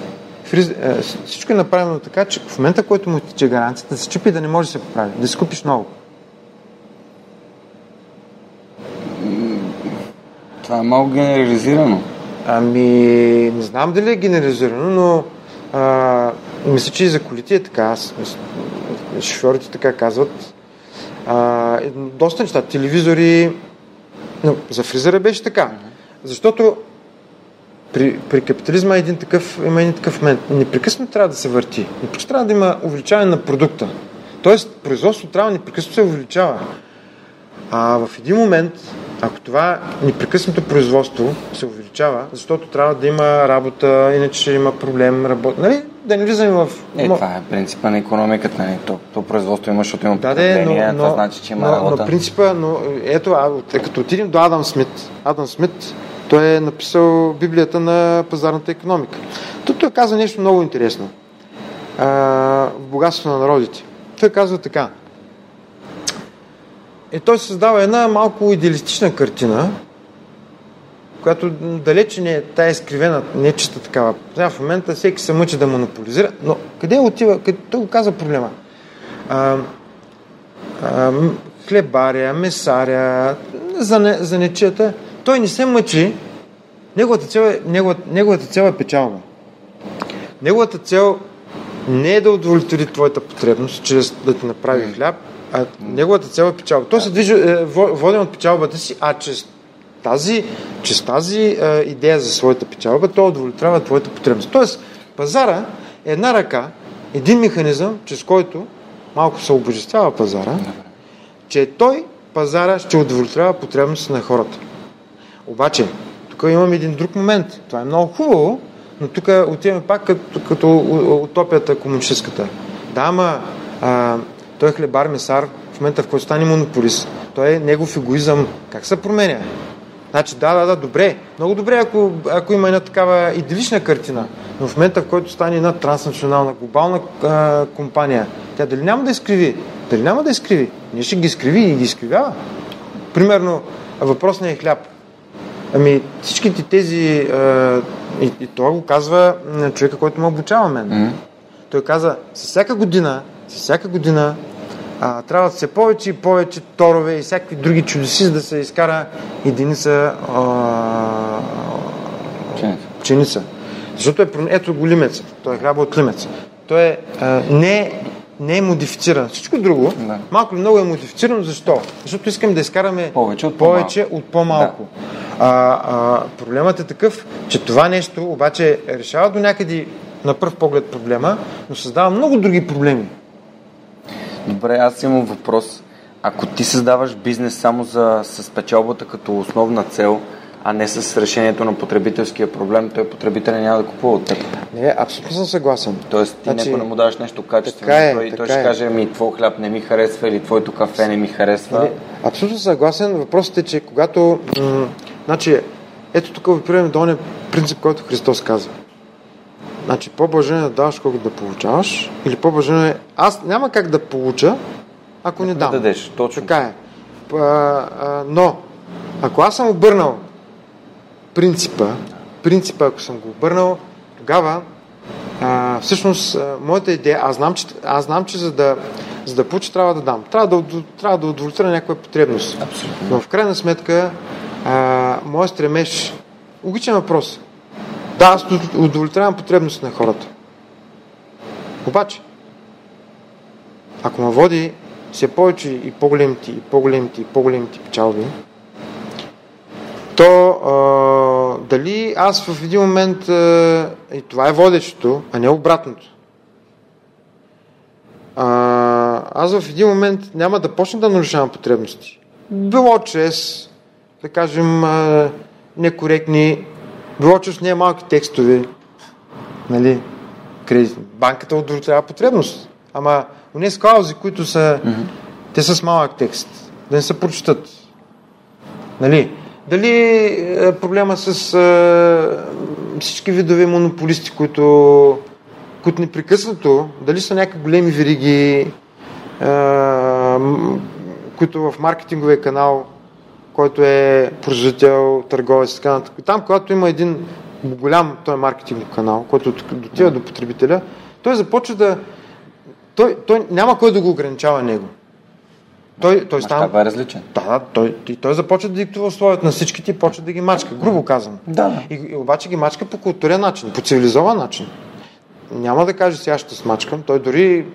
фриз, а, всичко е направено така, че в момента, който му тече гаранцията, да се чупи да не може да се поправи, да си купиш ново. Това е малко генерализирано. Ами, не знам дали е генерализирано, но а, мисля, че и за колите е така. Аз, мисля, шофьорите така казват. А, доста неща. Телевизори. Но за фризера беше така. Защото при, при капитализма е един такъв, има един такъв момент. Непрекъснато трябва да се върти. Непрекъснато трябва да има увеличаване на продукта. Тоест, производството трябва непрекъснато се увеличава. А в един момент, ако това непрекъснато производство се увеличава, защото трябва да има работа, иначе ще има проблем, работа, нали? Да не влизаме в... Е, това е принципа на економиката, нали? То, то производство има, защото има Да, де, но, но, това значи, че има но, работа. но принципа, но ето, а, като отидем до Адам Смит, Адам Смит, той е написал Библията на пазарната економика. Тук той казва нещо много интересно. А, в богатството на народите. Той казва така. И той създава една малко идеалистична картина, която далече не е тая изкривена, не е чиста такава. В момента всеки се мъчи да монополизира, но къде отива, къде, той го каза проблема. А, а, хлебаря, месаря, за, занечета, той не се мъчи, неговата цел е, неговата, неговата цел е печалба. Неговата цел не е да удовлетвори твоята потребност, чрез да ти направи хляб, а неговата цел е печалба. Той се движи е, во- воден от печалбата си, а чрез тази, чрез тази е, идея за своята печалба, той удовлетворява твоята потребност. Тоест, пазара е една ръка, един механизъм, чрез който малко се обожествява пазара, че той, пазара, ще удовлетворява потребностите на хората. Обаче, тук имам един друг момент. Това е много хубаво, но тук отиваме пак като, като утопията комунистическата. Да, ама а, той е хлебар, месар, в момента в който стане монополист, той е негов егоизъм. Как се променя? Значи, да, да, да, добре. Много добре, ако, ако има една такава идилична картина. Но в момента, в който стане една транснационална, глобална а, компания, тя дали няма да изкриви? Дали няма да изкриви? Ние ще ги изкриви и ги изкривява. Примерно, въпросният хляб. Ами всичките тези, а, и, и това го казва м, човека, който ме обучава мен. М. Той каза, с всяка година, с всяка година а, трябва да се повече и повече торове и всякакви други чудеси, за да се изкара единица а, пшеница. Защото е, ето го лимец, той е хляба от лимец. Той е, а, не, не е модифициран. Всичко друго, Да. малко или много е модифицирано. Защо? Защото искам да изкараме Повече от повече от по-малко. А, а, проблемът е такъв, че това нещо обаче решава до някъде на пръв поглед проблема, но създава много други проблеми. Добре, аз имам въпрос. Ако ти създаваш бизнес само за, с печалбата като основна цел, а не с решението на потребителския проблем, той потребителя няма да купува от теб. Не, абсолютно съм съгласен. Тоест ти Значи, не му даваш нещо качествено, е, той, той ще е. каже, ми твой хляб не ми харесва или твоето кафе не ми харесва. Нали, абсолютно съгласен. Въпросът е, че когато... М- значи, ето тук приемем до ония принцип, който Христос казва. Значи, по-блажен е да даваш, колкото да получаваш, или по-блажен е... Аз няма как да получа, ако не да дам. дадеш, точно. Така е. А, а, но, ако аз съм обърнал принципа, принципа, ако съм го обърнал, тогава а, всъщност а, моята идея, аз знам, че, аз знам, че за да, за да получа, трябва да дам. Трябва да, трябва да удовлетворя някаква потребност. Абсолютно. Но в крайна сметка, а, моят стремеж, логичен въпрос. Да, аз уд- удовлетворявам потребности на хората. Обаче, ако ме води все повече и по-големите, и по-големите, и по-големите печалби, то а, дали аз в един момент, а, и това е водещото, а не обратното, а, аз в един момент няма да почна да нарушавам потребности. Било чрез, да кажем, а, некоректни, било чрез не малки текстове, нали, кредит. Банката удовлетворява потребност. Ама унес клаузи, които са, те са с малък текст, да не се прочитат. Нали? Дали е, проблема с е, всички видове монополисти, които, които непрекъснато, дали са някакви големи вериги, е, м, които в маркетинговия канал който е производител, търговец и така нататък. Там, когато има един голям той маркетингов канал, който дотива до потребителя, той започва да... Той, той няма кой да го ограничава него. Той, той става... е различен. Да, той, и той започва да диктува условията на всичките и почва да ги мачка, грубо казвам. Да. И, и обаче ги мачка по културен начин, по цивилизован начин. Няма да каже сега ще смачкам, той дори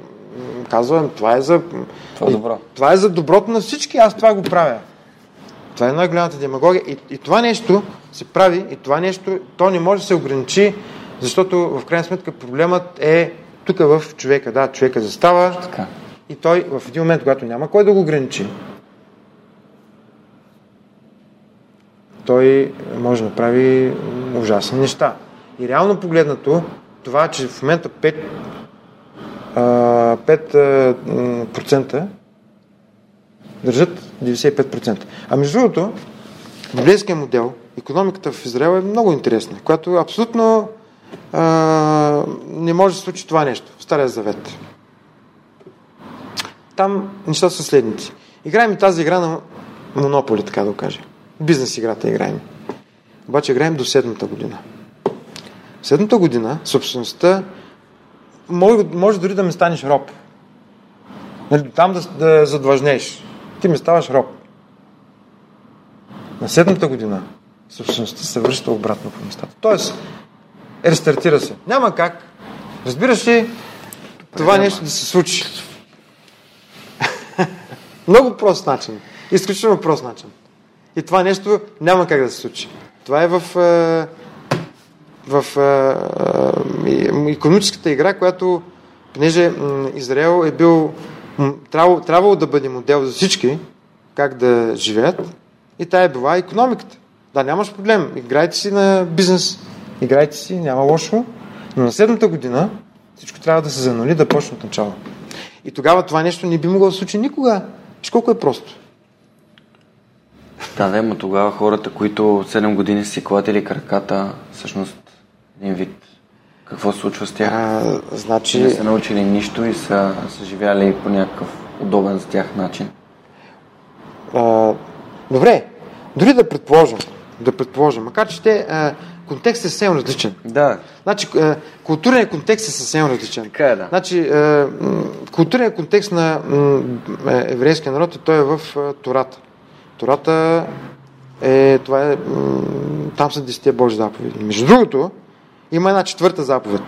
казва, това е за... Това е добро. Това е за доброто на всички, аз това го правя. Това е най-голямата демагогия. И, и това нещо се прави, и това нещо, то не може да се ограничи, защото в крайна сметка проблемът е тук в човека. Да, човека застава така. И той в един момент, когато няма кой да го ограничи, той може да направи ужасни неща. И реално погледнато, това, че в момента 5, 5% държат 95%. А между другото, библейския модел, економиката в Израел е много интересна, която абсолютно а, не може да случи това нещо в Стария Завет. Там нещата са следните. Играем тази игра на монополи, така да го кажа. Бизнес играта играем. Обаче играем до седмата година. В седмата година собствеността може, може дори да ми станеш роб. Нали, там да, да задлъжнеш ти ми ставаш роб. На седмата година собствеността се връща обратно по местата. Тоест, рестартира се. Няма как. Разбираш ли това нещо да се случи? Много прост начин. Изключително прост начин. И това нещо няма как да се случи. Това е в, е, в економическата игра, която, понеже Израел е бил трябвало, трябвало да бъде модел за всички, как да живеят. И тая е била економиката. Да, нямаш проблем. Играйте си на бизнес. Играйте си, няма лошо. Но на седмата година всичко трябва да се занули, да почне от начало. И тогава това нещо не би могло да случи никога. Виж колко е просто. Да, да, но тогава хората, които 7 години си клатили краката, всъщност един вид какво се случва с тях? А, значи... Не са научили нищо и са, са живяли по някакъв удобен за тях начин. А, добре, дори да предположим, да предположим, макар че те, а, контекстът е съвсем различен. Да. Значи, а, културният контекст е съвсем различен. Така е, да. Значи, а, културният контекст на м, еврейския народ, той е в а, Тората. Тората е, това е, там са 10 Божи заповеди. Между другото, има една четвърта заповед.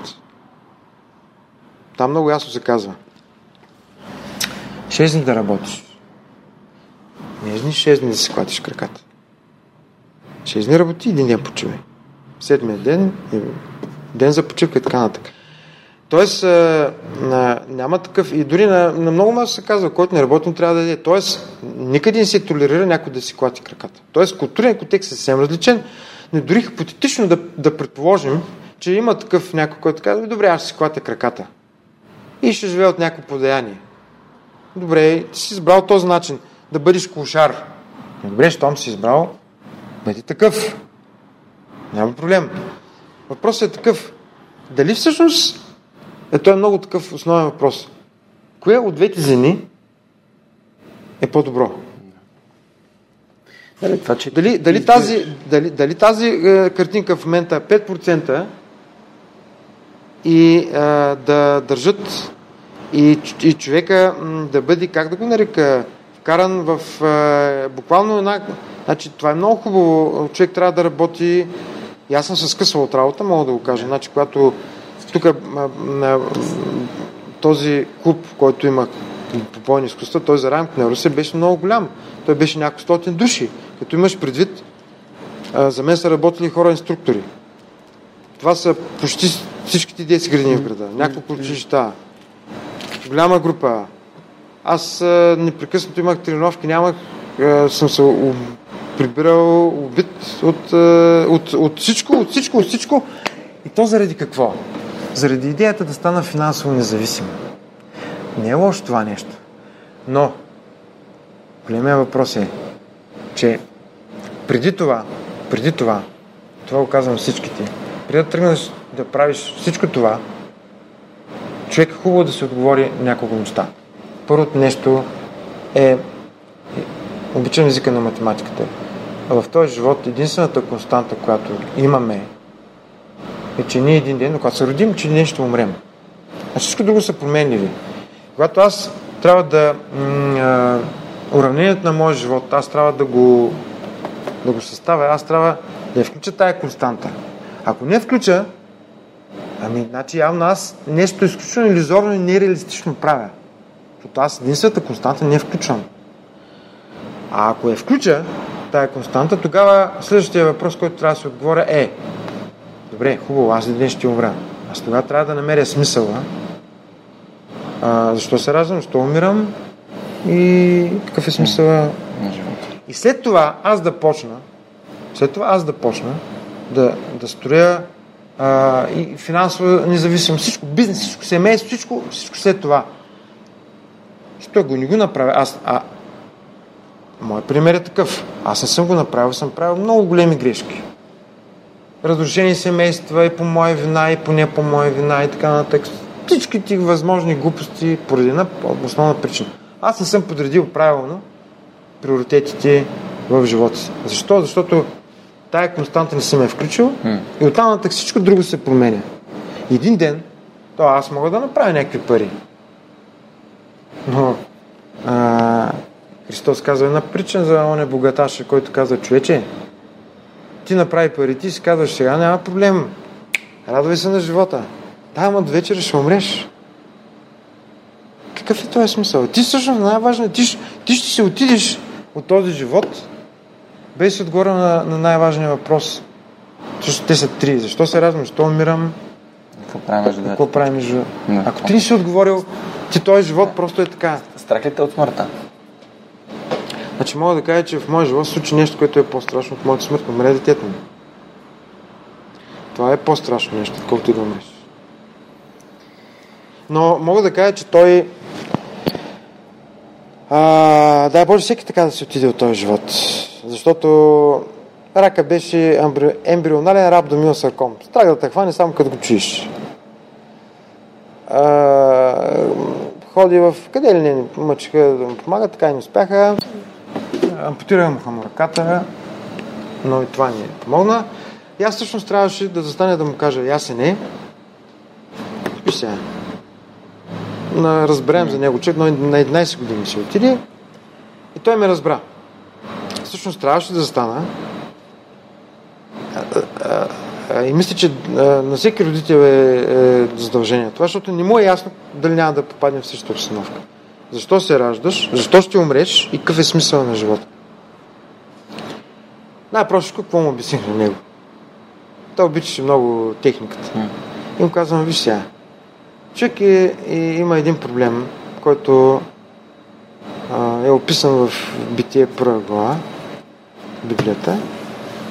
Там много ясно се казва. Шест дни да работиш. Не дни, шест дни да си хватиш краката. Шест дни работи, един ден почивай. Седмия ден е ден за почивка и така нататък. Тоест, а, няма такъв, и дори на, на много масо се казва, който не работи, трябва да даде. Тоест, никъде не се толерира някой да си клати краката. Тоест, културен контекст е съвсем различен, но дори хипотетично да, да предположим, че има такъв някой, който казва, добре, аз си клатя краката. И ще живея от някакво подаяние. Добре, ти си избрал този начин да бъдеш кошар. Добре, щом си избрал, бъди такъв. Няма проблем. Въпросът е такъв. Дали всъщност, е той е много такъв основен въпрос. Кое от двете земи е по-добро? Дали, това, че дали, дали, тази, дали, дали тази е, картинка в момента 5% и а, да държат и, и човека м, да бъде, как да го нарека, вкаран в а, буквално една... Значи, това е много хубаво. Човек трябва да работи... И аз съм се скъсвал от работа, мога да го кажа. Значи, когато тук този клуб, който имах по бойни изкуства, той за рамка на Русе беше много голям. Той беше няколко стотин души. Като имаш предвид, за мен са работили хора инструктори. Това са почти всичките детски градини в града. Няколко училища. Голяма група. Аз непрекъснато имах тренировки, нямах, съм се прибирал убит от, а, от, от всичко, от всичко, от всичко. И то заради какво? Заради идеята да стана финансово независим. Не е лошо това нещо. Но, големия въпрос е, че преди това, преди това, това го казвам всичките, преди да тръгнеш да правиш всичко това, човек е хубаво да се отговори няколко неща. Първото нещо е, обичам езика на математиката, в този живот единствената константа, която имаме, е, че ние един ден, когато се родим, че ние ще умрем. А всичко друго са променливи. Когато аз трябва да... М- уравнението на моя живот, аз трябва да го, да го съставя, аз трябва да я включа тая константа. Ако не включа, ами, значи явно аз нещо изключително иллюзорно и нереалистично правя. Защото аз единствената константа не включвам. А ако я включа, тая константа, тогава следващия въпрос, който трябва да се отговоря е Добре, хубаво, аз един ще умра. Аз тогава трябва да намеря смисъла. А, защо се раждам, защо умирам и какъв е смисъла на живота. и след това аз да почна, след това аз да почна да, да строя а, и финансова независимост, всичко, бизнес, всичко, семейство, всичко, всичко след това. Що го не го направя, аз, а, моят пример е такъв. Аз не съм го направил, съм правил много големи грешки. Разрушени семейства и по моя вина, и по не по моя вина и така нататък. Всички ти възможни глупости поради една основна причина. Аз не съм подредил правилно приоритетите в живота си. Защо? Защото тая константа не съм я включил М. и оттам нататък всичко друго се променя. Един ден, то аз мога да направя някакви пари. Но а, Христос казва една причина за оне богаташа, който каза, човече, ти направи пари, ти си казваш сега, няма проблем. Радвай се на живота. Да, ама до вечера ще умреш. Какъв е този смисъл? Ти всъщност най-важно, ти, ти ще се отидеш от този живот, без да отговоря на, на най-важния въпрос. Защото те са три. Защо се радвам? Защо умирам? Какво правим между? Какво правим между... Ако ти не си отговорил, ти този живот просто е така. Страх ли те от смъртта? Значи мога да кажа, че в моя живот се случи нещо, което е по-страшно от моята смърт. Умре детето ми. Това е по-страшно нещо, отколкото и да умреш. Но мога да кажа, че той... А, дай Боже, всеки така да се отиде от този живот. Защото рака беше ембри... ембрионален раб до миосарком. Страх да те хване само като го чуеш. А, ходи в... Къде ли не мъчиха да му помагат, така и не успяха. Ампутираха му ръката, но и това ни помогна. И аз всъщност трябваше да застане да му кажа, ясен е. Виж сега. На, разберем за него човек, но на 11 години се отиде. И той ме разбра. Всъщност трябваше да застана. И мисля, че на всеки родител е, е задължение това, защото не му е ясно дали няма да попадне в същата обстановка. Защо се раждаш, защо ще умреш и какъв е смисъл на живота. Най-просто какво му обясних на него. Той обичаше много техниката. И му казвам, виж сега, човек е, е, има един проблем, който а, е описан в Битие първа глава, Библията.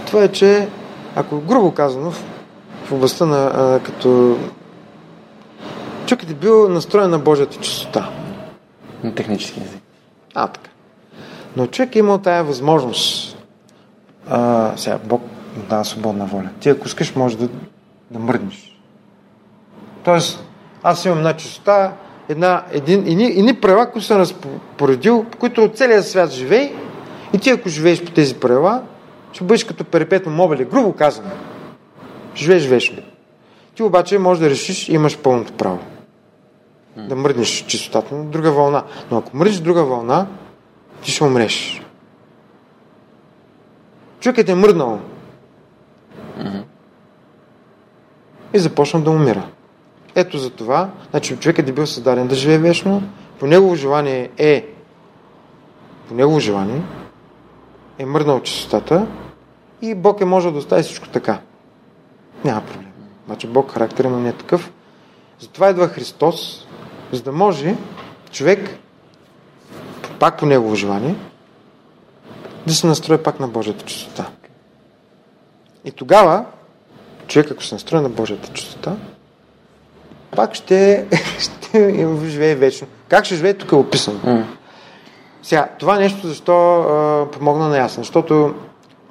Това е, че ако грубо казано, в, в областта на а, като човекът е бил настроен на Божията чистота. На технически език. А, така. Но човек е имал тая възможност. А, сега, Бог дава свободна воля. Ти, ако искаш, може да, да мръднеш. Тоест, аз имам една чистота, една, един, ини, ини правила, които съм разпоредил, по които от целия свят живей, и ти, ако живееш по тези правила, ще бъдеш като перепетно мобиле, грубо казано. Живееш вечно. Ти обаче можеш да решиш, имаш пълното право. Да мръднеш чистотата на друга вълна. Но ако мръднеш друга вълна, ти ще умреш. Човекът е мръднал. И започна да умира. Ето за това, значи човекът е бил създаден да живее вечно, по негово желание е по негово желание е мръднал чистотата и Бог е можел да остави всичко така. Няма проблем. Значи Бог характер му не е такъв. Затова идва Христос, за да може човек, пак по негово желание, да се настрои пак на Божията чистота. И тогава, човек, ако се настрои на Божията чистота, пак ще, (laughs) ще живее вечно. Как ще живее, тук е описано. Сега, това нещо защо а, помогна на ясен? Защото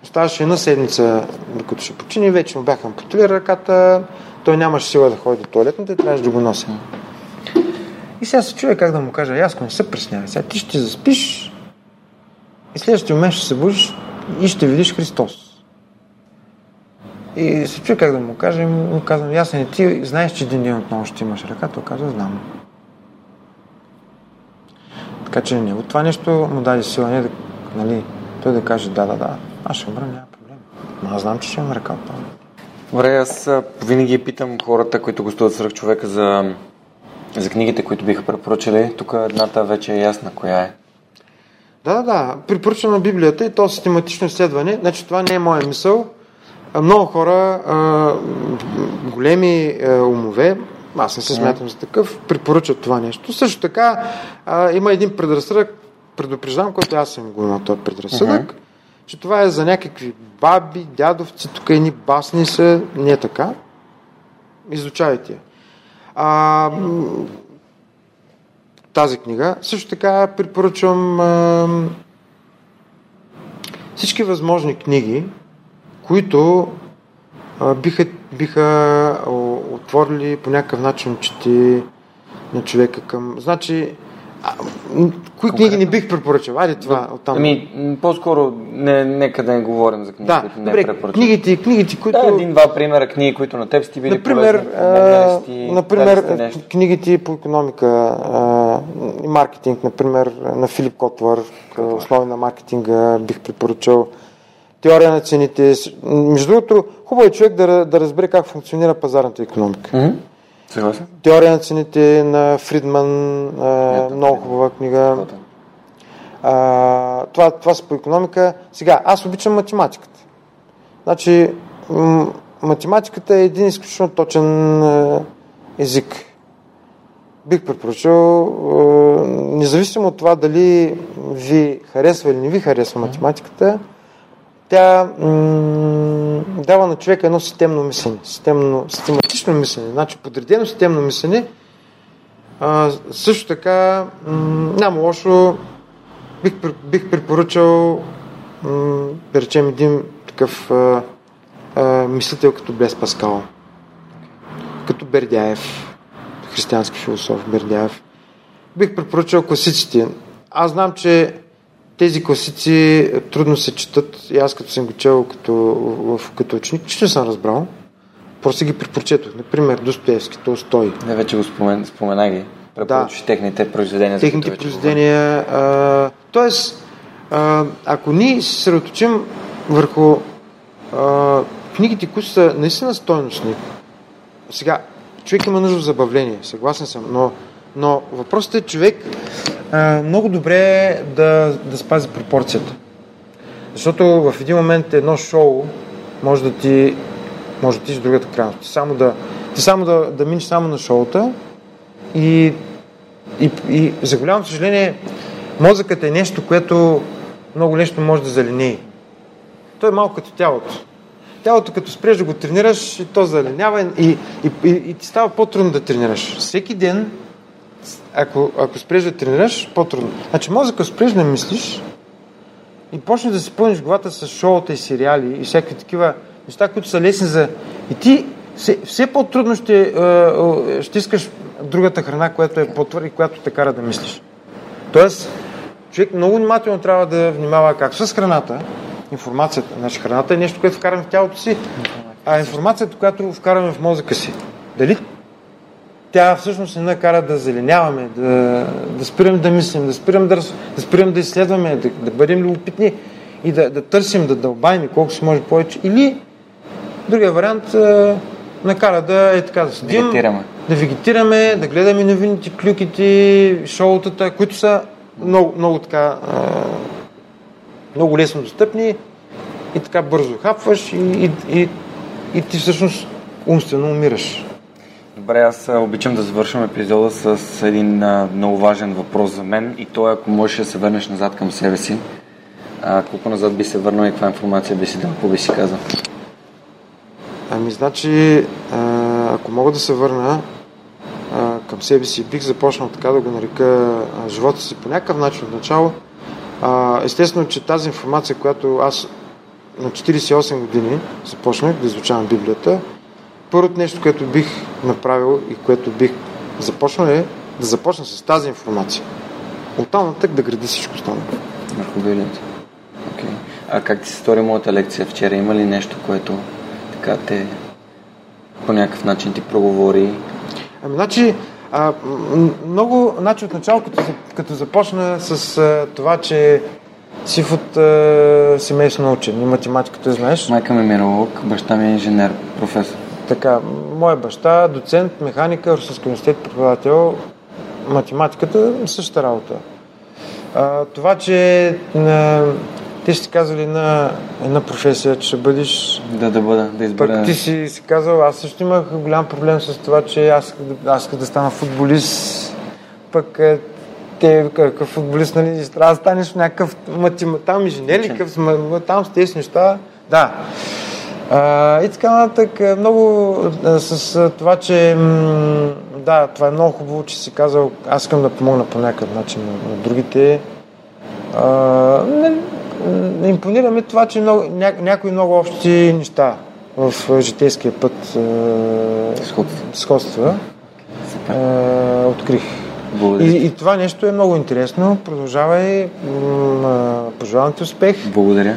оставаше една седмица, докато ще почини, вече му бяха ампутирали ръката, той нямаше сила да ходи до туалетната и трябваше да го нося. И сега се чуя как да му кажа, Яско, не се преснявай, сега ти ще заспиш и следващия момент ще се будиш и ще видиш Христос. И се чуя как да му кажа, и му казвам, ясен, ти знаеш, че един ден отново ще имаш ръка, той казва, знам. Така че не от това нещо му даде сила, не нали, той да каже да, да, да, аз ще умра, няма проблем. Но аз знам, че ще имам ръка от това. Добре, аз винаги питам хората, които гостуват свръх човека за, за книгите, които биха препоръчали. Тук едната вече е ясна коя е. Да, да, да. Препоръчвам на Библията и то систематично изследване. Значи това не е моя мисъл. Много хора, а, големи а, умове, аз не се смятам за такъв, препоръчат това нещо. Също така а, има един предразсъдък, предупреждавам, който аз съм го имал този предразсъдък, че това е за някакви баби, дядовци, тук едни басни са, не е така. Изучавайте. А, тази книга. Също така препоръчвам а, всички възможни книги, които а, биха, биха отворили по някакъв начин очите на човека към... Значи, а, кои книги не бих препоръчал? Айде това, оттам. Ами, по-скоро не, нека да не говорим за книги, да, които не добре, препоръчвам. книгите, книгите, които... Да, един-два примера книги, които на теб сти били Например, полезни, ти, например сте книгите по економика а, и маркетинг, например, на Филип Котвър, като основи на маркетинга, бих препоръчал. Теория на цените. Между другото, хубаво е човек да, да разбере как функционира пазарната економика. Мгм. Съгласен? Теория на цените на Фридман, а, Ето, много хубава книга. А, това, това са по економика. Сега, аз обичам математиката. Значи, м- математиката е един изключително точен е, език. Бих препоръчал, е, независимо от това дали ви харесва или не ви харесва математиката, тя м- дава на човека едно системно мислене, системно, систематично мислене, значи подредено системно мислене. А, също така, м- няма лошо, бих, бих препоръчал, м- речем, един такъв а, а, мислител като Блес Паскал, като Бердяев, християнски философ Бердяев. Бих препоръчал класиците. Аз знам, че тези класици трудно се четат и аз като съм го чел като, като ученик, че не съм разбрал. Просто ги препоръчетох. Например, Достоевски, Толстой. Не, вече го спомен, спомена ги. Препоръчваш техните произведения. техните произведения. А, тоест, а, ако ние се съсредоточим върху а, книгите, които са наистина стойностни, сега, човек има нужда от забавление, съгласен съм, но, но въпросът е човек много добре е да, да спази пропорцията. Защото в един момент едно шоу може да ти може да ти с другата крайност. Ти само да, ти само да, да минеш само на шоута и и, и за голямо съжаление, мозъкът е нещо, което много лесно може да залинее. То е малко като тялото. Тялото, като спреш да го тренираш, то заленява и, и, и, и ти става по-трудно да тренираш. Всеки ден, ако, ако спреш да тренираш, по-трудно. Значи мозъкът спреш да мислиш и почнеш да си пълниш главата с шоута и сериали и всякакви такива неща, които са лесни за... И ти все, все по-трудно ще, е, е, ще искаш другата храна, която е по-твърда и която те кара да мислиш. Тоест, човек много внимателно трябва да внимава както с храната, информацията. Значи храната е нещо, което вкараме в тялото си, а информацията, която вкараме в мозъка си. Дали тя всъщност не накара да зеленяваме, да, да спирам да мислим, да спирам да, да, спирам да изследваме, да, да бъдем любопитни и да, да търсим, да дълбаем колко се може повече. Или другия вариант а, накара да е така да седим, Вегетираме. да вегетираме, да гледаме новините, клюките, шоутата, които са много, много така а, много лесно достъпни и така бързо хапваш и, и, и, и ти всъщност умствено умираш. Добре, аз обичам да завършвам епизода с един а, много важен въпрос за мен и то е ако можеш да се върнеш назад към себе си. А, колко назад би се върнал и каква информация би си дал, какво би си казал? Ами, значи, а, ако мога да се върна а, към себе си, бих започнал така да го нарека а, живота си по някакъв начин от начало. А, естествено, че тази информация, която аз на 48 години започнах да изучавам Библията, първото нещо, което бих направил и което бих започнал е да започна с тази информация. Оттам нататък да гради всичко останало. Върху Библията. Окей. А как ти се стори моята лекция вчера? Има ли нещо, което така те по някакъв начин ти проговори? Ами, значи, а, много, значи от начало, като, като започна с а, това, че си от а, семейство на учен и математиката, знаеш. Майка ми е минералог, баща ми е инженер, професор. Така, моя баща, доцент, механика, Русински университет, преподавател, математиката, същата работа. А, това, че а, ти си казали на една професия, че ще бъдеш Да, да бъда, да избера. Пък ти си, си казал, аз също имах голям проблем с това, че аз исках да, аз исках да стана футболист. Пък е, те, какъв футболист, нали, трябва да станеш някакъв математик, там инженер там с тези неща. Да. А, и така нататък, е, много а, с а, това, че м, да, това е много хубаво, че си казал, аз искам да помогна по някакъв начин на, на другите. А, не, не импонира ми това, че много, ня, някои много общи неща в житейския път а, Сходства. сходства открих. Благодаря. И, и това нещо е много интересно. Продължавай. М, Пожелавам ти успех. Благодаря.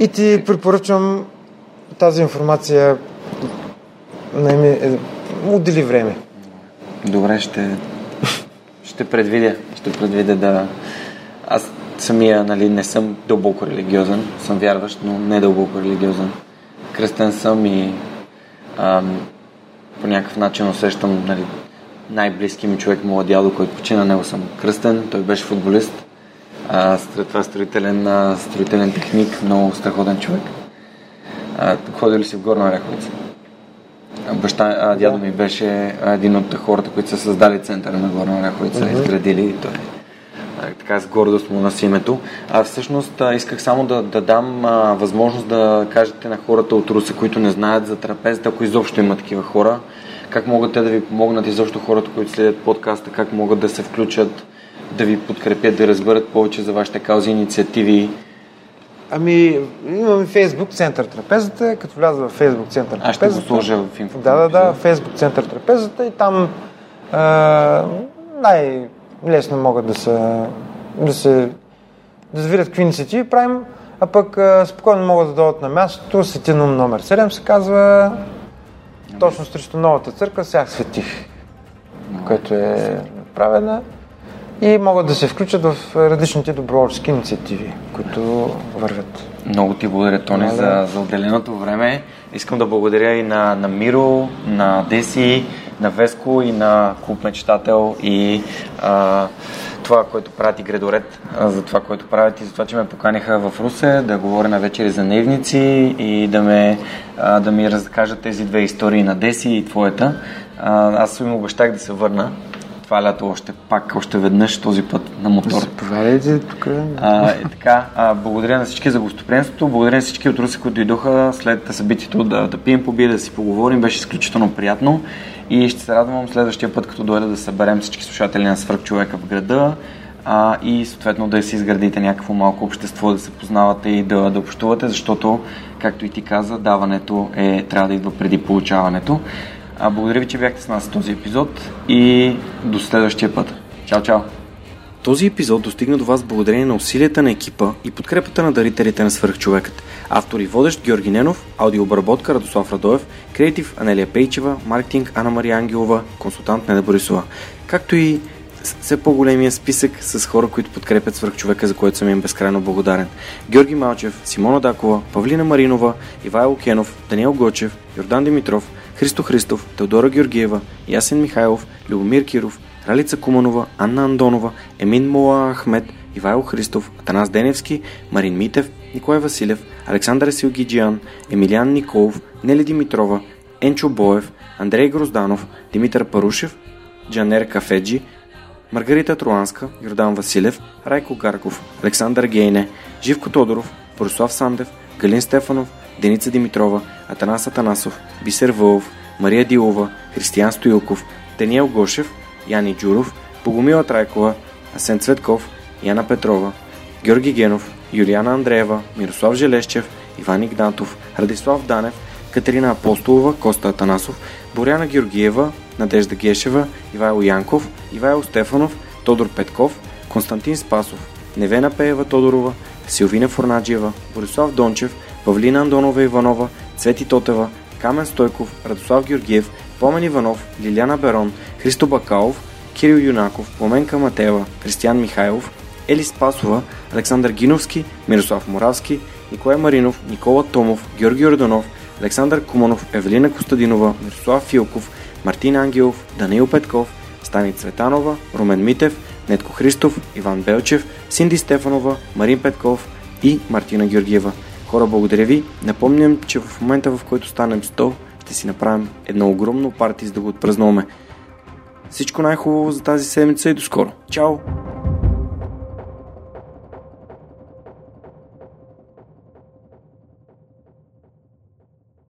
И ти препоръчвам тази информация. Найми, е, отдели време. Добре, ще, ще предвидя. Ще предвидя да... Аз самия, нали, не съм дълбоко религиозен. Съм вярващ, но не дълбоко религиозен. Кръстен съм и ам, по някакъв начин усещам, нали, най-близки ми човек, моят дядо, който почина, него съм кръстен. Той беше футболист. А, след това строителен, а, строителен техник, много страхотен човек. А, ходили си в Горна Оряховица. А, Баща, а, дядо ми беше един от хората, които са създали центъра на Горна Оряховица, mm-hmm. изградили и той така с гордост му носи името. А всъщност исках само да, да дам а, възможност да кажете на хората от Русе, които не знаят за трапезата, ако изобщо има такива хора, как могат те да ви помогнат, изобщо хората, които следят подкаста, как могат да се включат, да ви подкрепят, да разберат повече за вашите каузи, инициативи. Ами, имаме Фейсбук център Трапезата. Като вляза в Фейсбук център Аз ще го Трапезата. сложа в инфо. Да, да, да, Фейсбук център Трапезата и там а, най-лесно могат да се, да се да се видят какви инициативи правим, а пък а, спокойно могат да дойдат на мястото. Светин ум номер 7 се казва точно срещу новата църква, сега светих, което е правена и могат да се включат в различните доброволчески инициативи, които вървят. Много ти благодаря, Тони, за, за отделеното време. Искам да благодаря и на, на Миро, на Деси, на Веско и на Клуб Мечтател и а, това, което правят и Гредорет, а, за това, което правят и за това, че ме поканиха в Русе да говоря на вечери за дневници и да, ме, а, да ми разкажат тези две истории на Деси и твоята. А, аз им обещах да се върна това лято още пак, още веднъж, този път на мотор. Заповядайте тук. А, и така, а, благодаря на всички за гостоприемството, благодаря на всички от Руси, които дойдоха след събитието да, да пием по да си поговорим, беше изключително приятно и ще се радвам следващия път, като дойда да съберем всички слушатели на Свърх човека в града а, и съответно да си изградите някакво малко общество, да се познавате и да, да общувате, защото, както и ти каза, даването е, трябва да идва преди получаването. А, благодаря ви, че бяхте с нас в този епизод и до следващия път. Чао, чао! Този епизод достигна до вас благодарение на усилията на екипа и подкрепата на дарителите на Свърхчовекът. Автор и водещ Георги Ненов, аудиообработка Радослав Радоев, креатив Анелия Пейчева, маркетинг Анна Мария Ангелова, консултант Неда Борисова. Както и все по-големия списък с хора, които подкрепят свръхчовека, за което съм им безкрайно благодарен. Георги Малчев, Симона Дакова, Павлина Маринова, Ивайло Кенов, Даниел Гочев, Йордан Димитров, Христо Христов, Теодора Георгиева, Ясен Михайлов, Любомир Киров, Ралица Куманова, Анна Андонова, Емин Мола Ахмед, Ивайло Христов, Атанас Деневски, Марин Митев, Николай Василев, Александър Силгиджиан, Емилиан Николов, Нели Димитрова, Енчо Боев, Андрей Грозданов, Димитър Парушев, Джанер Кафеджи, Маргарита Труанска, Йордан Василев, Райко Гарков, Александър Гейне, Живко Тодоров, Борислав Сандев, Галин Стефанов, Деница Димитрова, Атанас Атанасов, Бисер Вълов, Мария Дилова, Християн Стоилков, Даниел Гошев, Яни Джуров, Богомила Трайкова, Асен Цветков, Яна Петрова, Георги Генов, Юлиана Андреева, Мирослав Желещев, Иван Игнатов, Радислав Данев, Катерина Апостолова, Коста Атанасов, Боряна Георгиева, Надежда Гешева, Ивайло Янков, Ивайло Стефанов, Тодор Петков, Константин Спасов, Невена Пеева Тодорова, Силвина Форнаджиева, Борислав Дончев, Павлина Андонова Иванова, Цвети Тотева, Камен Стойков, Радослав Георгиев, Помен Иванов, Лиляна Берон, Христо Бакалов, Кирил Юнаков, Пламенка Матева, Кристиян Михайлов, Ели Спасова, Александър Гиновски, Мирослав Моравски, Николай Маринов, Никола Томов, Георги Орданов, Александър Куманов, Евелина Костадинова, Мирослав Филков, Мартин Ангелов, Даниил Петков, Стани Цветанова, Румен Митев, Нетко Христов, Иван Белчев, Синди Стефанова, Марин Петков и Мартина Георгиева. Хора, благодаря ви. Напомням, че в момента в който станем 100, ще си направим едно огромно парти, за да го отпразнуваме. Всичко най-хубаво за тази седмица и до скоро. Чао!